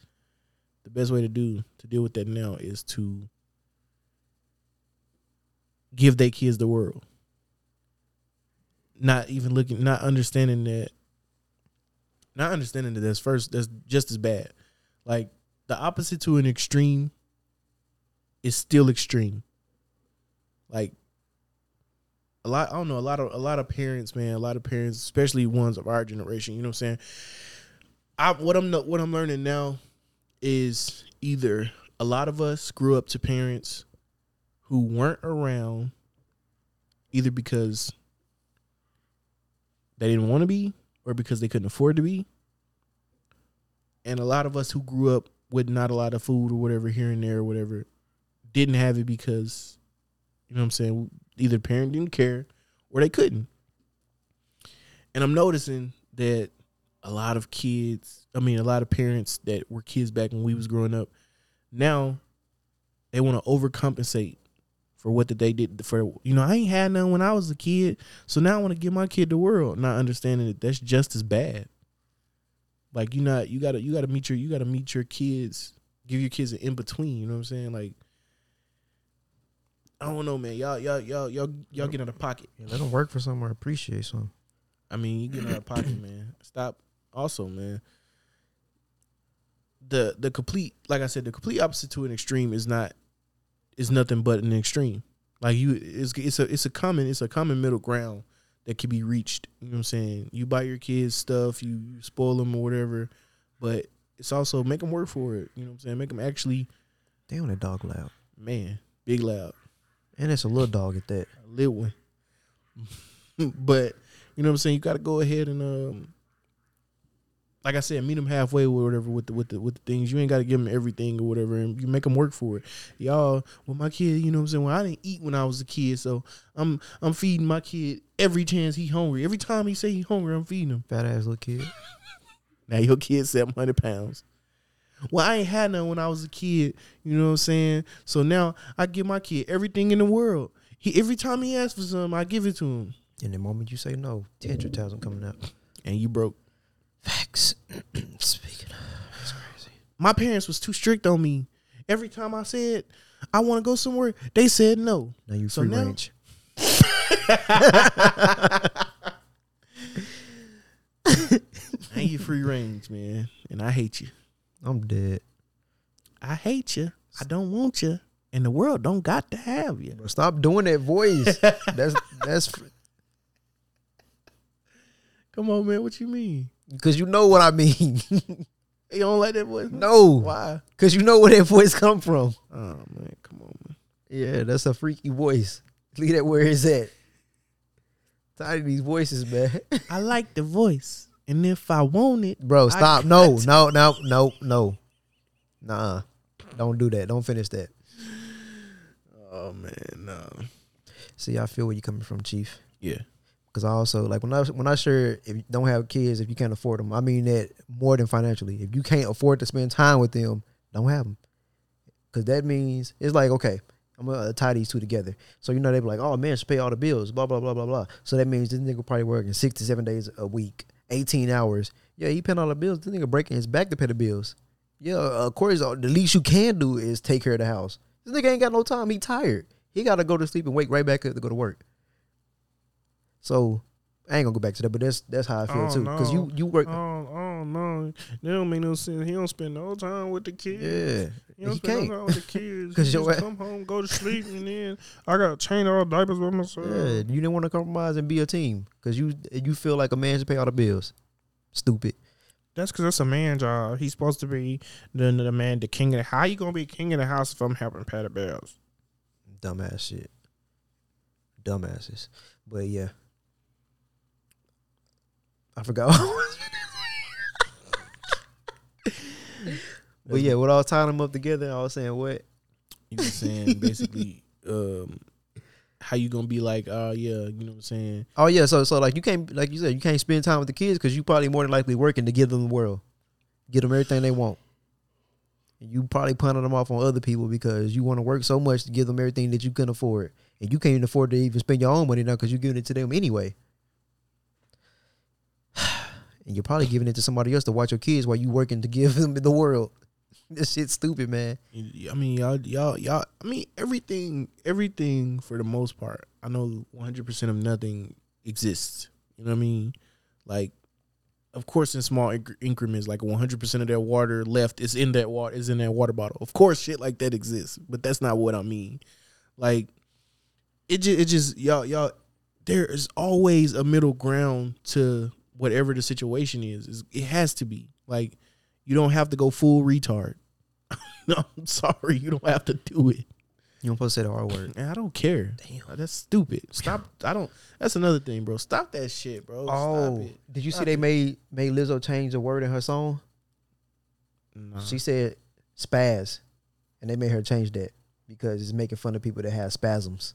the best way to do to deal with that now is to give their kids the world. Not even looking, not understanding that, not understanding that that's first, that's just as bad. Like the opposite to an extreme is still extreme. Like a lot, I don't know, a lot of a lot of parents, man, a lot of parents, especially ones of our generation. You know what I'm saying? I what I'm what I'm learning now is either a lot of us grew up to parents who weren't around either because they didn't want to be or because they couldn't afford to be. And a lot of us who grew up with not a lot of food or whatever here and there or whatever didn't have it because you know what I'm saying, either parent didn't care or they couldn't. And I'm noticing that a lot of kids, I mean a lot of parents that were kids back when we was growing up, now they want to overcompensate for what that they did for you know I ain't had none when I was a kid, so now I want to give my kid the world, not understanding that that's just as bad. Like you not you gotta you gotta meet your you gotta meet your kids, give your kids an in between. You know what I'm saying? Like I don't know, man. Y'all y'all y'all y'all y'all get out of pocket. Yeah, let them work for something or appreciate something. I mean, you get out of pocket, man. Stop. Also, man, the the complete, like I said, the complete opposite to an extreme is not is nothing but an extreme. Like you, it's it's a it's a common it's a common middle ground that can be reached. You know what I'm saying? You buy your kids stuff, you, you spoil them or whatever, but it's also make them work for it. You know what I'm saying? Make them actually, Damn, that dog loud. man, big loud. And it's a little dog at that. a little one. but you know what I'm saying. You got to go ahead and um, like I said, meet them halfway or whatever with the with the with the things. You ain't got to give them everything or whatever, and you make them work for it. Y'all, well, my kid, you know what I'm saying. Well, I didn't eat when I was a kid, so I'm I'm feeding my kid every chance he hungry. Every time he say he hungry, I'm feeding him. Fat ass little kid. Now your kid 700 pounds. Well, I ain't had none when I was a kid. You know what I'm saying? So now I give my kid everything in the world. He every time he asks for something, I give it to him. And the moment you say no, tantrum thousand coming out. And you broke. Facts. Speaking of, that's crazy. My parents was too strict on me. Every time I said I want to go somewhere, they said no. Now you So free now- range. And you free range, man. And I hate you. I'm dead. I hate you. I don't want you. And the world don't got to have you. Bro, stop doing that voice. that's that's Come on, man. What you mean? because you know what I mean. You don't like that voice? no, Why? because you know where that voice come from. Oh man, come on, man. Yeah, that's a freaky voice. Leave that where it's at. Tired of these voices, man. I like the voice, and if I want it, Bro, stop. No, no, no, no, no. Nah. Don't do that. Don't finish that. Oh man, no. See, I feel where you coming from, Chief. Yeah, Because I also like when I when I share if you don't have kids, if you can't afford them, I mean that more than financially. If you can't afford to spend time with them, don't have them. Because that means it's like okay, I'm gonna tie these two together. So you know they be like, oh man, should pay all the bills, blah blah blah blah blah. So that means this nigga probably working six to seven days a week, eighteen hours. Yeah, he paying all the bills. This nigga breaking his back to pay the bills. Yeah, of course, uh, the least you can do is take care of the house. This nigga ain't got no time. He tired. He got to go to sleep and wake right back up to go to work. So I ain't gonna go back to that, but that's that's how I feel Oh, too. Because you you work. Oh, oh no, that don't make no sense. He don't spend no time with the kids. yeah, He don't he spend can't. no time with the kids. 'Cause he your just come home, go to sleep, and then I got to change all diapers by myself. Yeah, you didn't want to compromise and be a team because you you feel like a man should pay all the bills. Stupid. That's because that's a man job. He's supposed to be the, the man, the king of the How you gonna be king of the house if I'm helping pay the bills? Dumbass shit. Dumbasses. But yeah. I forgot. what I was gonna say. But yeah, what I was tying them up together, I was saying what? You know what I'm saying? Basically, um, how you gonna be like, oh yeah, you know what I'm saying? Oh yeah, so so like you can't like you said you can't spend time with the kids because you probably more than likely working to give them the world, give them everything they want. And you probably punting them off on other people because you want to work so much to give them everything that you can afford, and you can't even afford to even spend your own money now because you're giving it to them anyway. And you're probably giving it to somebody else to watch your kids while you working to give them the world. this shit's stupid, man. I mean, y'all, y'all, y'all. I mean, everything, everything for the most part. I know 100 percent of nothing exists. You know what I mean? Like, of course, in small incre- increments, like 100 percent of that water left is in that water is in that water bottle. Of course, shit like that exists, but that's not what I mean. Like, it just, it just, y'all, y'all. There is always a middle ground to whatever the situation is. It's- It has to be like. You don't have to go full retard. no, I'm sorry. You don't have to do it. You don't supposed to say the R word. And I don't care. Damn. That's stupid. Stop. I don't. That's another thing, bro. Stop that shit, bro. Stop Oh, it. did you see Stop they it. made made Lizzo change a word in her song? She said spaz, and they made her change that because it's making fun of people that have spasms.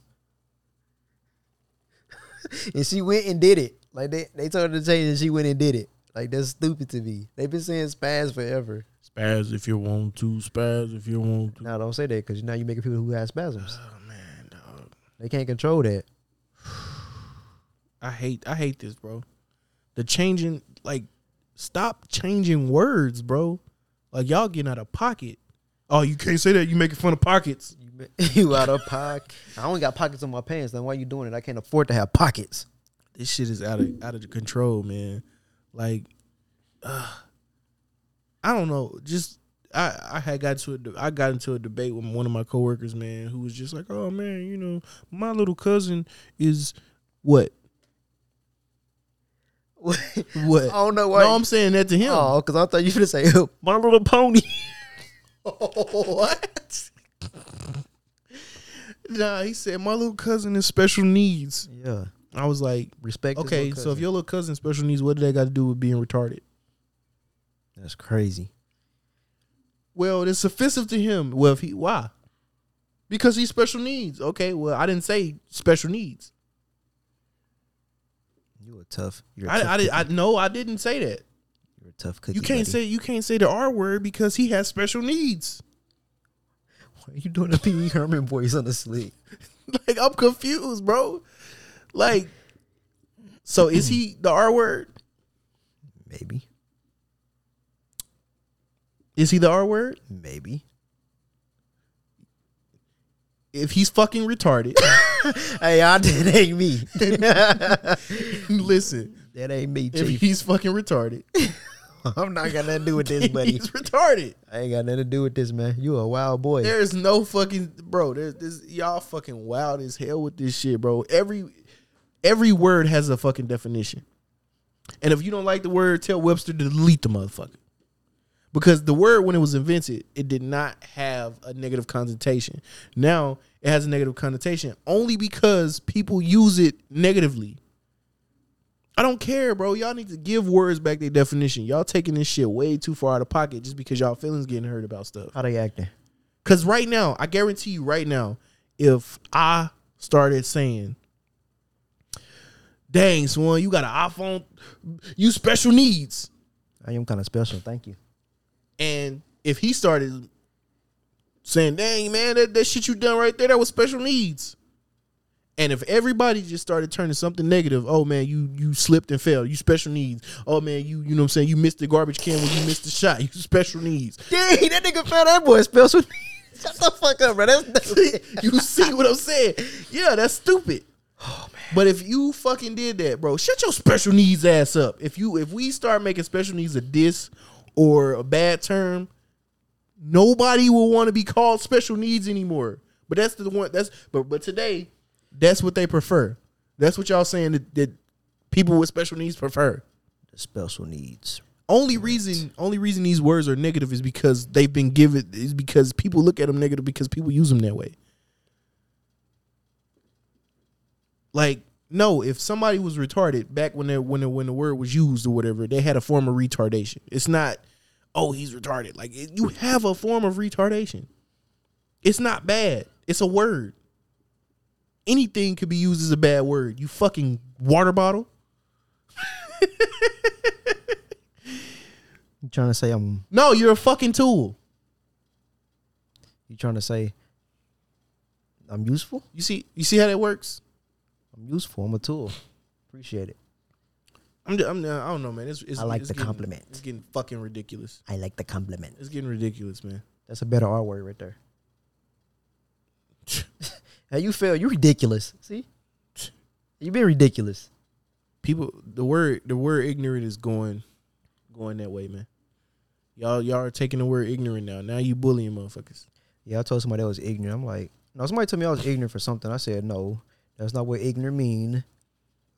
and she went and did it. Like they, they told her to change, and she went and did it. Like that's stupid to me. They've been saying spaz forever. spaz if you want to. Spaz if you want to. Now don't say that because now you're making people who have spasms. Oh man, dog. They can't control that. I hate. I hate this, bro. The changing, like, stop changing words, bro. Like y'all getting out of pocket. Oh, you can't say that. You making fun of pockets. You, you out of pocket. I only got pockets on my pants. Then why you doing it? I can't afford to have pockets. This shit is out of out of control, man. Like, uh, I don't know. Just I I had got to a, I got into a debate with one of my coworkers, man, who was just like, "Oh man, you know, my little cousin is what what? I don't know why. No, I'm saying that to him. Oh, because I thought you were gonna say my little pony. what? nah, he said my little cousin is special needs. Yeah, I was like, respect. okay, so if your little cousin special needs, what do they got to do with being retarded? that's crazy. Well, it's offensive to him. Well, if he why? Because he's special needs. Okay, well, I didn't say special needs. You a tough. You're a I, tough I, did, I no, I didn't say that. You're a tough cookie. You can't buddy. say you can't say the R word because he has special needs. Why are you doing a Pee Wee Herman voice on the sleep? like I'm confused, bro. Like, so is he the R word? Maybe, Is he the R word? maybe. If he's fucking retarded, hey, I that ain't me. listen. that ain't me, If he's fucking retarded, I'm not got nothing to do with this, buddy. he's retarded. I ain't got nothing to do with this, man. You a wild boy. There is no fucking bro. There's this y'all fucking wild as hell with this shit, bro. Every every word has a fucking definition. And if you don't like the word, tell Webster to delete the motherfucker. Because the word when it was invented, it did not have a negative connotation. Now it has a negative connotation only because people use it negatively. I don't care, bro. Y'all need to give words back their definition. Y'all taking this shit way too far out of pocket just because y'all feelings getting hurt about stuff. How they acting? Cause right now, I guarantee you right now, if I started saying, dang, Swan, you got an iPhone, you special needs. I am kind of special. Thank you. And if he started saying, dang, man, that, that shit you done right there, that was special needs. And if everybody just started turning something negative, oh man, you you slipped and fell, you special needs. Oh man, you you know what I'm saying, you missed the garbage can when you missed the shot, you special needs. Dang, that nigga found that boy special. Shut the fuck up, bro. That's, that's you see what I'm saying? Yeah, that's stupid. Oh. But if you fucking did that, bro, shut your special needs ass up. If you if we start making special needs a diss or a bad term, nobody will want to be called special needs anymore. But that's the one that's but but today, that's what they prefer. That's what y'all saying that, that people with special needs prefer. special needs. Only reason, only reason these words are negative is because they've been given is because people look at them negative because people use them that way. Like, no, if somebody was retarded back when they when the, when the word was used or whatever, they had a form of retardation. It's not, oh, he's retarded. Like you have a form of retardation. It's not bad. It's a word. Anything could be used as a bad word. You fucking water bottle. You trying to say I'm? No, you're a fucking tool. You trying to say I'm useful? You see, you see how that works. I'm useful. I'm a tool. Appreciate it. I'm, I'm I don't know, man. It's, it's I like it's the getting- compliment. It's getting fucking ridiculous. I like the compliment. It's getting ridiculous, man. That's a better R word right there. hey, you fail. You ridiculous. See, you've been ridiculous. People, the word the word ignorant is going going that way, man. Y'all y'all are taking the word ignorant now. Now you bullying motherfuckers. Yeah, I told somebody I was ignorant. I'm like, no, somebody told me I was ignorant for something. I said, no, that's not what ignorant mean.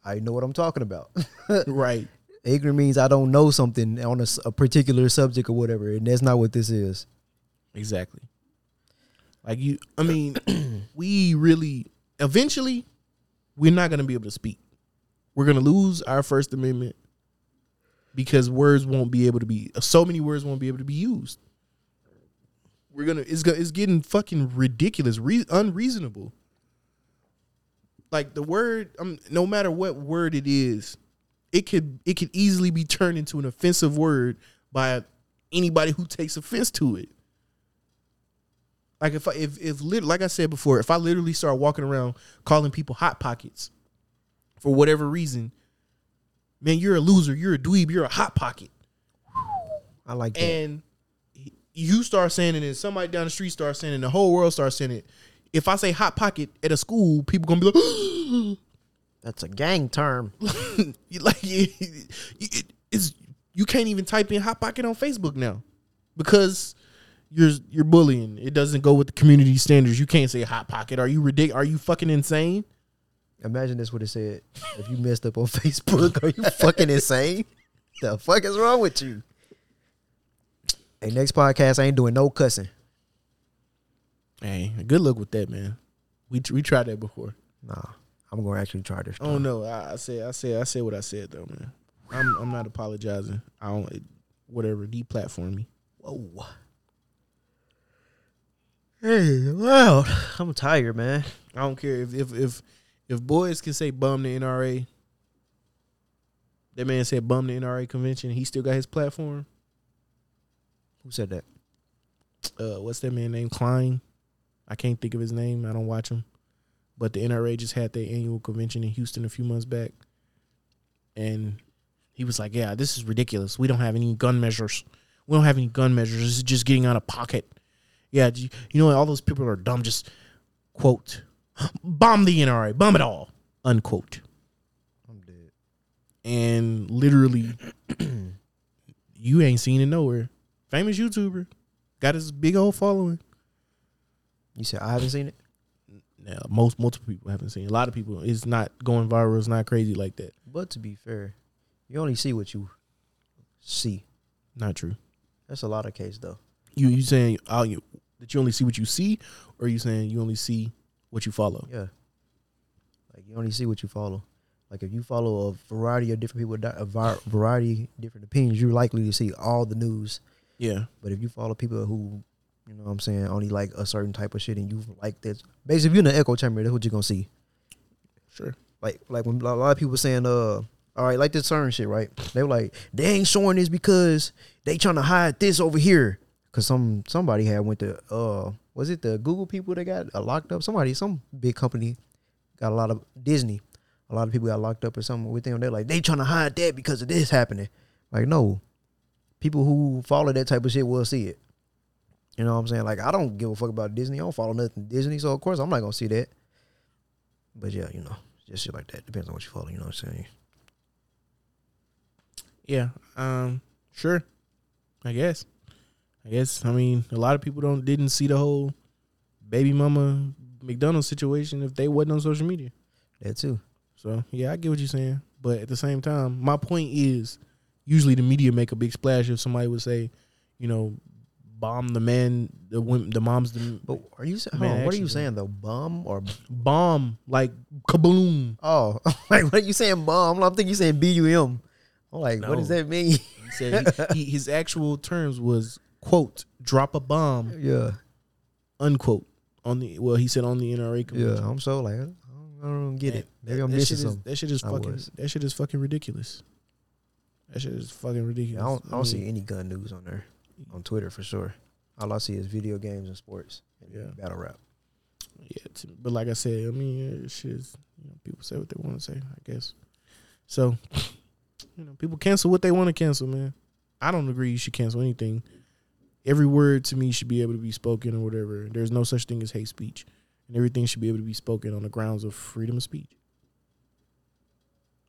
I know what I'm talking about. right. ignorant means I don't know something on a particular subject or whatever, and that's not what this is. Exactly. Like you, I mean, we really eventually we're not gonna be able to speak. We're gonna lose our First Amendment because words won't be able to be. So many words won't be able to be used. We're gonna. It's gonna. It's getting fucking ridiculous, re- unreasonable. Like the word, um, no matter what word it is, it could it could easily be turned into an offensive word by anybody who takes offense to it. Like if I, if if lit, like I said before, if I literally start walking around calling people hot pockets for whatever reason, man, you're a loser. You're a dweeb. You're a hot pocket. I like that. And you start saying it, and somebody down the street starts saying it, and the whole world starts saying it. If I say hot pocket at a school, people gonna be like, that's a gang term. you like you, it, it's you can't even type in hot pocket on Facebook now because you're you're bullying. It doesn't go with the community standards. You can't say hot pocket. Are you ridiculous? Are you fucking insane? Imagine this would have said if you messed up on Facebook. Are you fucking insane? The fuck is wrong with you? Hey, next podcast, I ain't doing no cussing. Hey, good luck with that, man. We we tried that before. Nah, I'm gonna actually try this. Oh no, I, I said I said I said what I said though, man. I'm I'm not apologizing. I don't whatever deplatform me. Whoa. Hey, wow. I'm tired, man. I don't care if if if if boys can say bum the NRA. That man said bum the NRA convention. He still got his platform. Who said that? Uh, what's that man named Klein? I can't think of his name. I don't watch him. But the NRA just had their annual convention in Houston a few months back, and he was like, "Yeah, this is ridiculous. We don't have any gun measures. We don't have any gun measures. This is just getting out of pocket. Yeah, you, you know, all those people are dumb. Just quote, bomb the NRA, bomb it all, unquote. I'm dead. And literally, you ain't seen it nowhere. Famous YouTuber, got his big old following. You said I haven't seen it? Now, most multiple people haven't seen. it. A lot of people, it's not going viral. It's not crazy like that. But to be fair, you only see what you see. Not true. That's a lot of case though. You you saying oh, you, that you only see what you see, or you saying you only see what you follow? Yeah. Like you only see what you follow. Like if you follow a variety of different people, a variety of different opinions, you're likely to see all the news. Yeah, But if you follow people who, you know what I'm saying, only like a certain type of shit and you like this, basically if you're in the echo chamber, that's what you're gonna see. sure. Like like when a lot of people saying, uh, all right, like this certain shit, right? They were like, they ain't showing this because they trying to hide this over here. Cause some somebody had went to uh was it the Google people that got uh, locked up? Somebody, some big company got a lot of Disney. A lot of people got locked up or something with them. They're like, they trying to hide that because of this happening. Like, no. People who follow that type of shit will see it. You know what I'm saying? Like, I don't give a fuck about Disney. I don't follow nothing Disney, so of course I'm not gonna see that. But yeah, you know, just shit like that. Depends on what you follow. You know what I'm saying? Yeah. Um. Sure. I guess. I guess. I mean, a lot of people don't didn't see the whole baby mama McDonald's situation if they wasn't on social media. That too. So yeah, I get what you're saying, but at the same time, my point is, usually the media make a big splash if somebody would say, you know, bomb the man, the women, the moms, the But are you saying? Man, what are you saying? The bum or bomb like kaboom. oh, like what are you saying? Bum? I'm thinking you saying B U M. I'm like, what does that mean? He said he, he, his actual terms was quote drop a bomb yeah, unquote on the well he said on the NRA yeah. I'm so like, I don't, I don't get it. Maybe I'm that missing shit is. That shit is I fucking. was. That shit is fucking ridiculous. That shit is fucking ridiculous. I don't, I don't mean, see any gun news on there on Twitter for sure. All I see is video games and sports. And Yeah. battle rap. Yeah, but like I said, I mean, shit is, you know, people say what they want to say, I guess. So, you know, people cancel what they want to cancel, man. I don't agree you should cancel anything. Every word to me should be able to be spoken or whatever. There's no such thing as hate speech. And everything should be able to be spoken on the grounds of freedom of speech.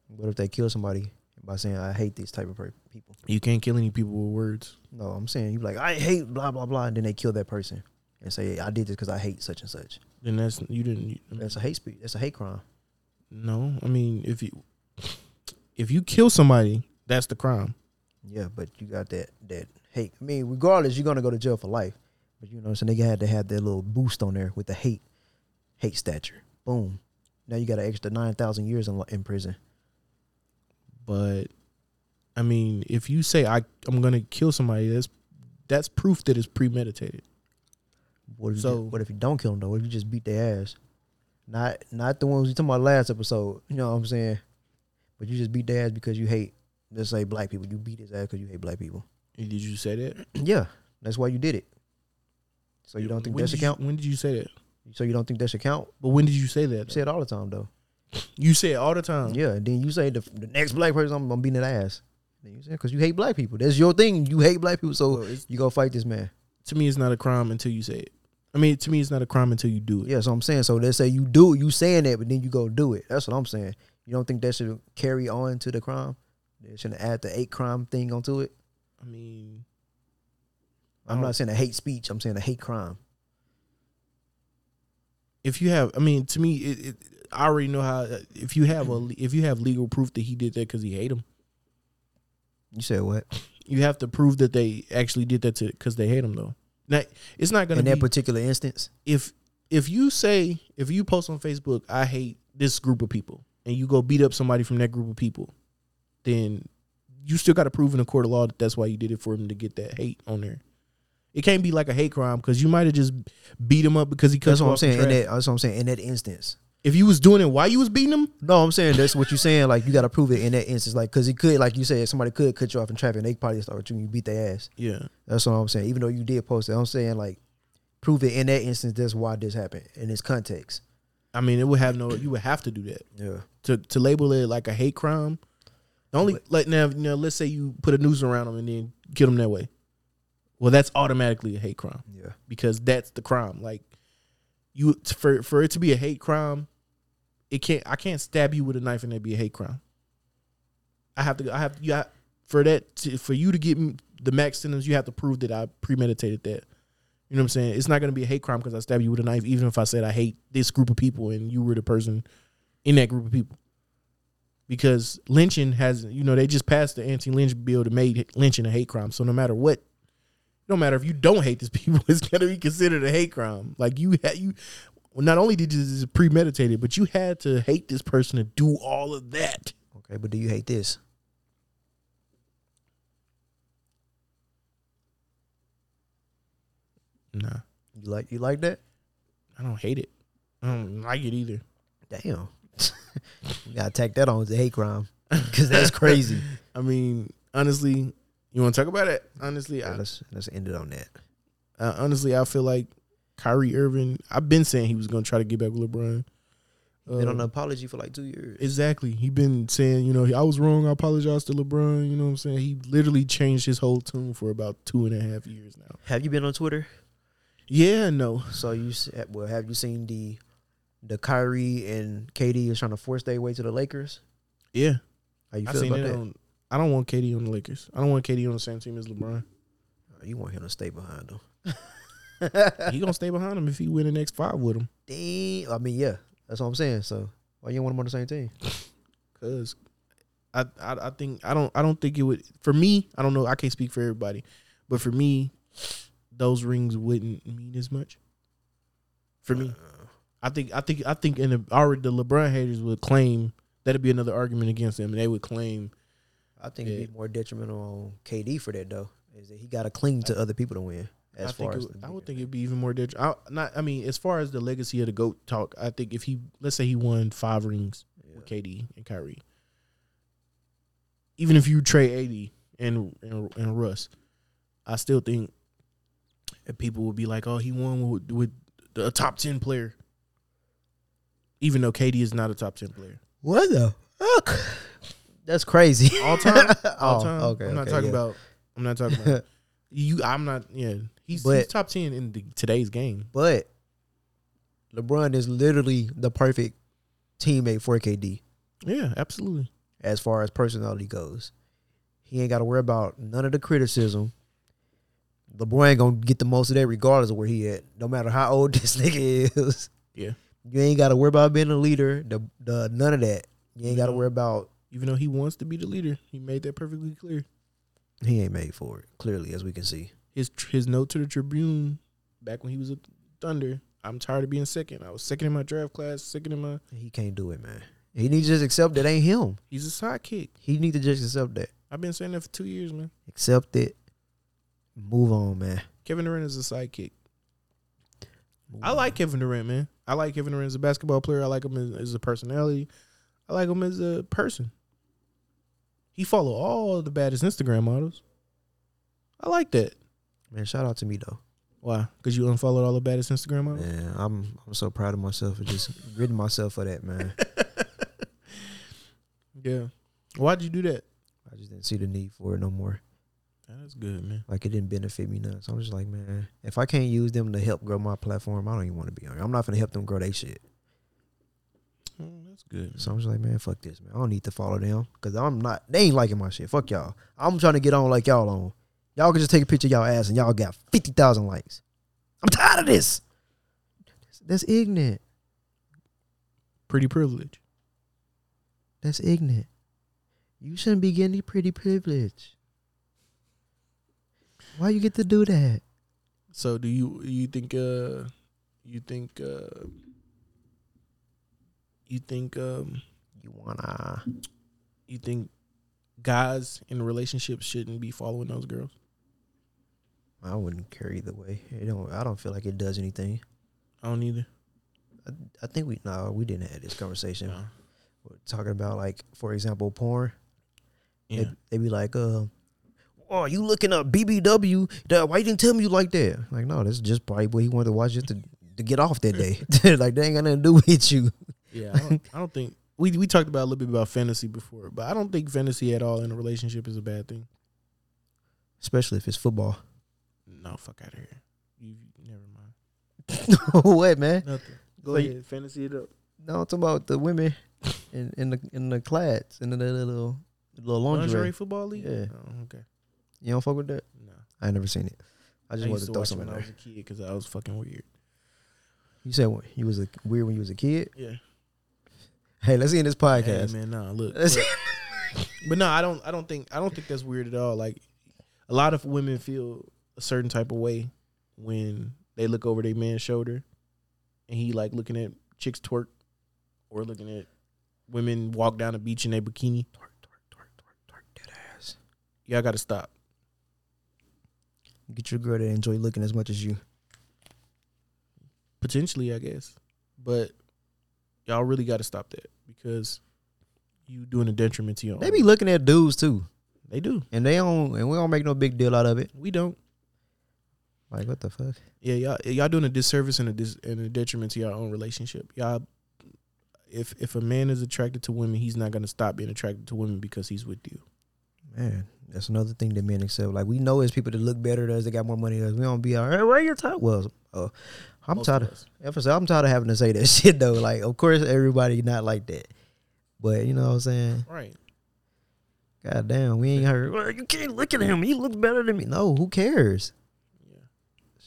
What if they kill somebody by saying I hate these type of people? You can't kill any people with words. No, I'm saying you like I hate blah blah blah, and then they kill that person and say I did this because I hate such and such. Then that's you didn't. You, That's a hate speech. That's a hate crime. no, I mean if you if you kill somebody, that's the crime. Yeah, but you got that that hate. I mean, regardless, you're gonna go to jail for life. But you know, so they had to have that little boost on there with the hate, hate stature. Boom. Now you got an extra nine thousand years in, in prison. But I mean, if you say I I'm gonna kill somebody, that's that's proof that it's premeditated. What if you So- just- what if you don't kill them though? What if you just beat their ass? Not not the ones you talking about last episode. You know what I'm saying? But you just beat their ass because you hate. Let's say black people. You beat his ass because you hate black people. Did you say that? yeah, that's why you did it. So you don't think when that should you- count? when did you say that? So you don't think that should count? But when did you say You that? say it all the time though. You say it all the time. Yeah, and then you say the, the next black person, I'm, beating that ass. Then you say because you hate black people. That's your thing. You hate black people, so Well, you go fight this man. To me, it's not a crime until you say it. I mean, to me, it's not a crime until you do it. Yeah, so I'm saying. So they say you do you saying that, but then you go do it. That's what I'm saying. You don't think that should carry on to the crime? They shouldn't add the hate crime thing onto it. I mean, I'm I not saying a hate speech. I'm saying a hate crime. if you have, I mean, to me, it, it, I already know how. If you have a, if you have legal proof that he did that because he hate him, You said what? you have to prove that they actually did that to because they hate him. Though, now it's not gonna In be that particular instance, if if you say if you post on Facebook, I hate this group of people, and you go beat up somebody from that group of people, then you still got to prove in a court of law that that's why you did it for him to get that hate on there. It can't be like a hate crime because you might have just beat him up because he cut that's what I'm saying. In that, that's what I'm saying. In that instance, If you was doing it while you was beating him, no, I'm saying that's what you're saying. Like you got to prove it in that instance, like because he could, like you said, somebody could cut you off in traffic, and they probably start you, you beat their ass. yeah, That's what I'm saying. Even though you did post it, I'm saying like prove it in that instance. That's why this happened in this context. I mean, it would have no. You would have to do that Yeah. to to label it like a hate crime. The only like now, now let's say you put a noose around them and then kill them that way. Well, that's automatically a hate crime. Yeah. because that's the crime. Like you for for it to be a hate crime, it can't. I can't stab you with a knife and that be a hate crime. I have to. I have. You have, for that to, for you to get the max sentence, you have to prove that I premeditated that. You know what I'm saying? It's not going to be a hate crime because I stab you with a knife, even if I said I hate this group of people and you were the person in that group of people. Because lynching has, you know, they just passed the anti-lynch bill to make lynching a hate crime. So no matter what no matter if you don't hate these people, it's gonna be considered a hate crime. Like you had you not only did you this is premeditated, but you had to hate this person to do all of that. Okay, but do you hate this? Nah, You like you like that? I don't hate it. I don't like it either. Damn. you gotta tack that on as a hate crime because that's crazy. I mean, honestly, you want to talk about it? Honestly, Yeah, I, let's let's end it on that. uh, honestly, I feel like Kyrie Irving. I've been saying he was gonna try to get back with LeBron. Been Uh, on an apology for like two years. Exactly. He been saying, you know, I was wrong. I apologize to LeBron. You know what I'm saying? He literally changed his whole tune for about two and a half years now. Have you been on Twitter? Yeah, no. So you well, have you seen the the Kyrie and KD is trying to force their way to the Lakers? Yeah. How you I feel about that? on I don't want KD on the Lakers. I don't want KD on the same team as LeBron. you want him to stay behind them? he gonna stay behind him if he win the next five with him. Damn. I mean, yeah, that's what I'm saying. So why you don't want him on the same team? Cause I, I I think I don't I don't think it would for me, I don't know, I can't speak for everybody. But for me, those rings wouldn't mean as much. For me. I think I think I think in the already the LeBron haters would claim that'd be another argument against him, and they would claim I think it'd be more detrimental on KD for that though. Is that he got to cling to other people to win? As I think far as would- I would think it'd be even more detrimental. Not I mean, as far as the legacy of the goat talk, I think if he let's say he won five rings Yeah. with KD and Kyrie, even if you trade AD and and, and Russ, I still think that people would be like, "Oh, he won with, with a top ten player," even though KD is not a top ten player. What the fuck? That's crazy. all time, oh, all Oh, time. okay, I'm not okay, talking yeah. about. I'm not talking about you. I'm not. Yeah, he's, he's top ten in the, today's game. But LeBron is literally the perfect teammate for KD Yeah, absolutely. as far as personality goes. He ain't got to worry about none of the criticism. LeBron ain't gonna get the most of that regardless of where he at, no matter how old this nigga is. Yeah. You ain't got to worry about being a leader. The the none of that. You ain't got to worry about. Even though he wants to be the leader, he made that perfectly clear. He ain't made for it. Clearly, as we can see. His his note to the Tribune back when he was a Thunder. I'm tired of being second. I was second in my draft class, second in my. He can't do it, man. He needs to just accept that ain't him. He's a sidekick. He needs to just accept that. I've been saying that for two years, man. Accept it. Move on, man. Kevin Durant is a sidekick. Move I on. like Kevin Durant, man. I like Kevin Durant as a basketball player. I like him as, as a personality. I like him as a person. He follow all the baddest Instagram models. I like that. man. Shout out to me though. Why? Because you unfollowed all the baddest Instagram models. Man, I'm I'm so proud of myself for just ridding myself of that, man. Yeah. Why'd you do that? I just didn't see the need for it no more. That's good, man. Like it didn't benefit me none. So I'm just like, man, if I can't use them to help grow my platform, I don't even want to be on. it. I'm not gonna help them grow their shit. That's good. So I'm just like, man, fuck this, man. I don't need to follow them because I'm not. They ain't liking my shit. Fuck y'all. I'm trying to get on like y'all on. Y'all can just take a picture of y'all ass and y'all got fifty thousand likes. I'm tired of this. That's, that's ignorant. Pretty privilege. That's ignorant. You shouldn't be getting pretty privilege. Why you get to do that? So do you you think uh you think uh you think um You wanna? you think guys in relationships shouldn't be following those girls? I wouldn't care either way. It don't. I don't feel like it does anything. I don't either. I, I think we no, we didn't have this conversation. No. We're talking about like, for example, porn. Yeah. They, they be like, uh, oh, you looking up BBW? Duh, Why you didn't tell me you like that? Like, no, that's just probably what he wanted to watch just to, to get off that day. like, they ain't got nothing to do with you. Yeah, I don't, I don't think we we talked about a little bit about fantasy before, but I don't think fantasy at all in a relationship is a bad thing. Especially if it's football. No, fuck out of here. You never mind. what, man? Nothing. Go So you- ahead, fantasy it up. No, I'm talking about the women in, in the in the clads in the little little lingerie. Lingerie football league. Yeah. Oh, okay. You don't fuck with that? No. I ain't never seen it. I I, just wanted to to throw watch it something when in I was a kid because I was fucking weird. You said what? You was a, weird when you was a kid. Yeah. Hey, let's end this Hey, podcast. man, nah, look. But, but no, I don't. I don't think. I don't think that's weird at all. Like a lot of women feel a certain type of way when they look over their man's shoulder, and he like looking at chicks twerk, or looking at women walk down the beach in their bikini. Twerk, twerk, twerk, twerk, twerk that ass. Y'all got to stop. Get your girl to enjoy looking as much as you. Potentially, I guess, but y'all really got to stop that because you doing a detriment to your. They own- be looking at dudes too, They do. and they don't, and we don't make no big deal out of it. We don't. Like what the fuck? Yeah, y'all y'all doing a disservice and a dis, and a detriment to your own relationship. Y'all, if if a man is attracted to women, he's not gonna stop being attracted to women because he's with you. Man, that's another thing that men accept. Like we know it's people that look better than us, they got more money than us. We don't be all right. Where you talk? Well, uh, I'm Most tired of of. I'm tired of having to say that shit though. Like, of course, everybody not like that, but you know what I'm saying. right. God damn, we ain't heard. Well, you can't look at him. He looks better than me. No, who cares? Yeah.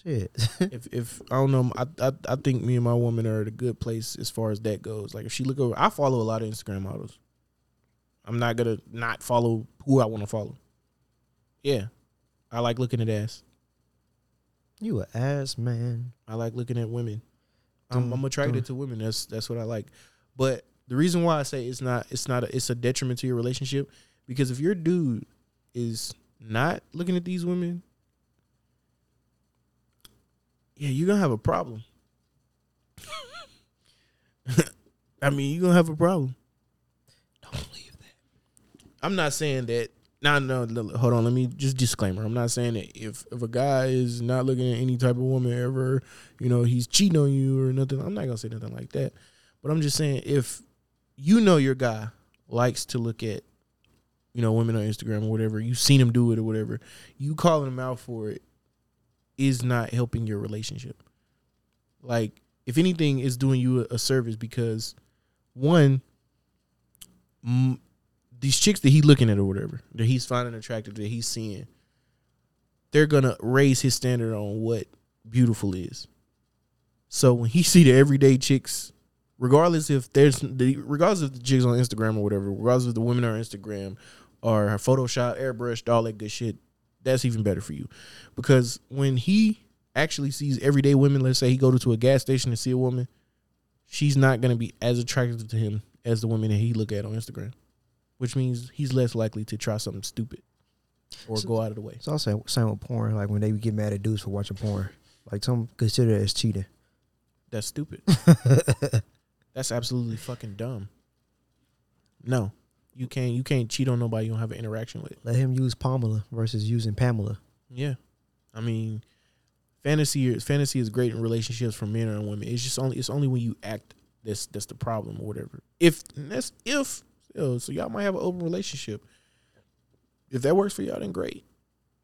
Shit. if if I don't know, I, I I think me and my woman are at a good place as far as that goes. Like if she look over, I follow a lot of Instagram models. I'm not gonna not follow who I want to follow. Yeah, I like looking at ass. You a ass man. I like looking at women. I'm, I'm attracted to women. That's that's what I like. But the reason why I say it's not it's not a, it's a detriment to your relationship because if your dude is not looking at these women, yeah, you're gonna have a problem. I mean, you're gonna have a problem. Don't believe that. I'm not saying that. No, no, no, hold on. Let me just disclaimer. I'm not saying that if if a guy is not looking at any type of woman ever, you know, he's cheating on you or nothing. I'm not gonna say nothing like that. But I'm just saying if you know your guy likes to look at you know, women on Instagram or whatever. you've seen them do it or whatever. You calling them out for it is not helping your relationship. Like, if anything, it's doing you a, a service because one, m- these chicks that he looking at or whatever that he's finding attractive that he's seeing, they're gonna raise his standard on what beautiful is. So when he see the everyday chicks, regardless if there's the regardless of the chicks on Instagram or whatever, regardless of the women on Instagram or Photoshop, airbrushed, all that good shit, that's even better for you. Because when he actually sees everyday women, let's say he go to a gas station to see a woman, she's not gonna be as attractive to him as the women that he look at on Instagram. Which means he's less likely to try something stupid or So- go out of the way. It's also same with porn. Like when they get mad at dudes for watching porn, like some consider it as cheating. That's stupid. That's absolutely fucking dumb. No, you can't. You can't cheat on nobody you don't have an interaction with. Let him use Pamela versus using Pamela. Yeah, I mean, fantasy is fantasy is great in relationships for men and women. It's just only it's only when you act that's that's the problem or whatever. If that's if so y'all might have an open relationship. If that works for y'all, then great.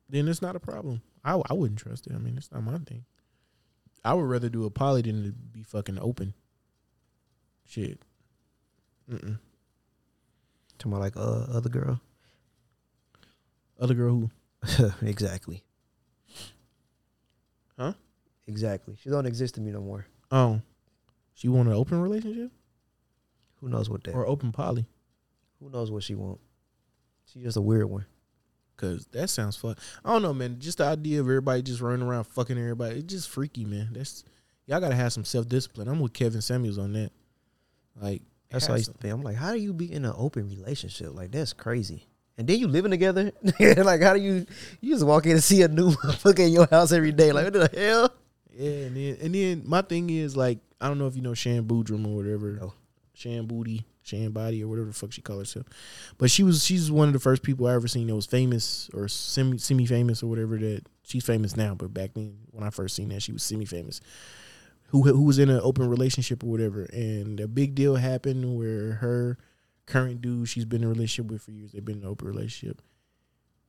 Then it's not a problem. I I wouldn't trust it. I mean, it's not my thing. I would rather do a poly than to be fucking open. Shit. Mm-mm. Talking about like uh other girl. Other girl who? exactly. Huh? Exactly. She don't exist to me no more. Oh, she want an open relationship Who knows what that? or open poly? Who knows what she want? She just a weird one. Cause that sounds fun. I don't know, man. Just the idea of everybody just running around fucking everybody, it's just freaky, man. That's y'all gotta have some self discipline. I'm with Kevin Samuels on that. Like That's how I used to think. I'm like, how do you be in an open relationship? Like that's crazy. And then you living together. like how do you you just walk in and see a new motherfucker in your house every day? Like what the hell? Yeah, and then and then my thing is like I don't know if you know Shan or whatever. No. Shan Boody, Shan Body or whatever the fuck she calls herself. But she was she's one of the first people I ever seen that was famous or semi semi famous or whatever that she's famous now, but back then when I first seen that she was semi famous. Who who was in an open relationship or whatever. And a big deal happened where her current dude she's been in a relationship with for years, they've been in an open relationship.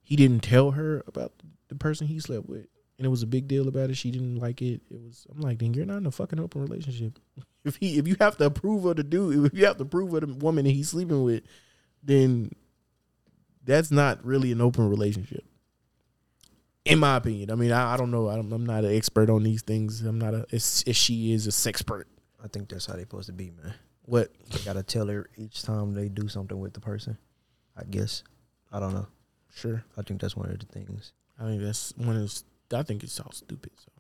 He didn't tell her about the person he slept with and it was a big deal about it. She didn't like it. It was. I'm like, then you're not in a fucking open relationship. If he, if you have to approve of the dude, if you have to approve of the woman that he's sleeping with, then that's not really an open relationship. In my opinion, I mean, I, I don't know. I'm, I'm not an expert on these things. I'm not a. As, she is a sexpert. I think that's how they're supposed to be, man. What? They gotta tell her each time they do something with the person. I guess. I don't know. Sure. I think that's one of the things. I think that's one of. those- I think it's all stupid. So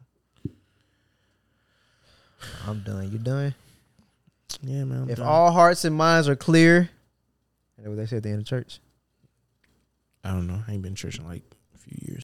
I'm done. You done? yeah, man. I'm if done. all hearts and minds are clear, what they said at the end of church. I don't know. I ain't been in church in like a few years.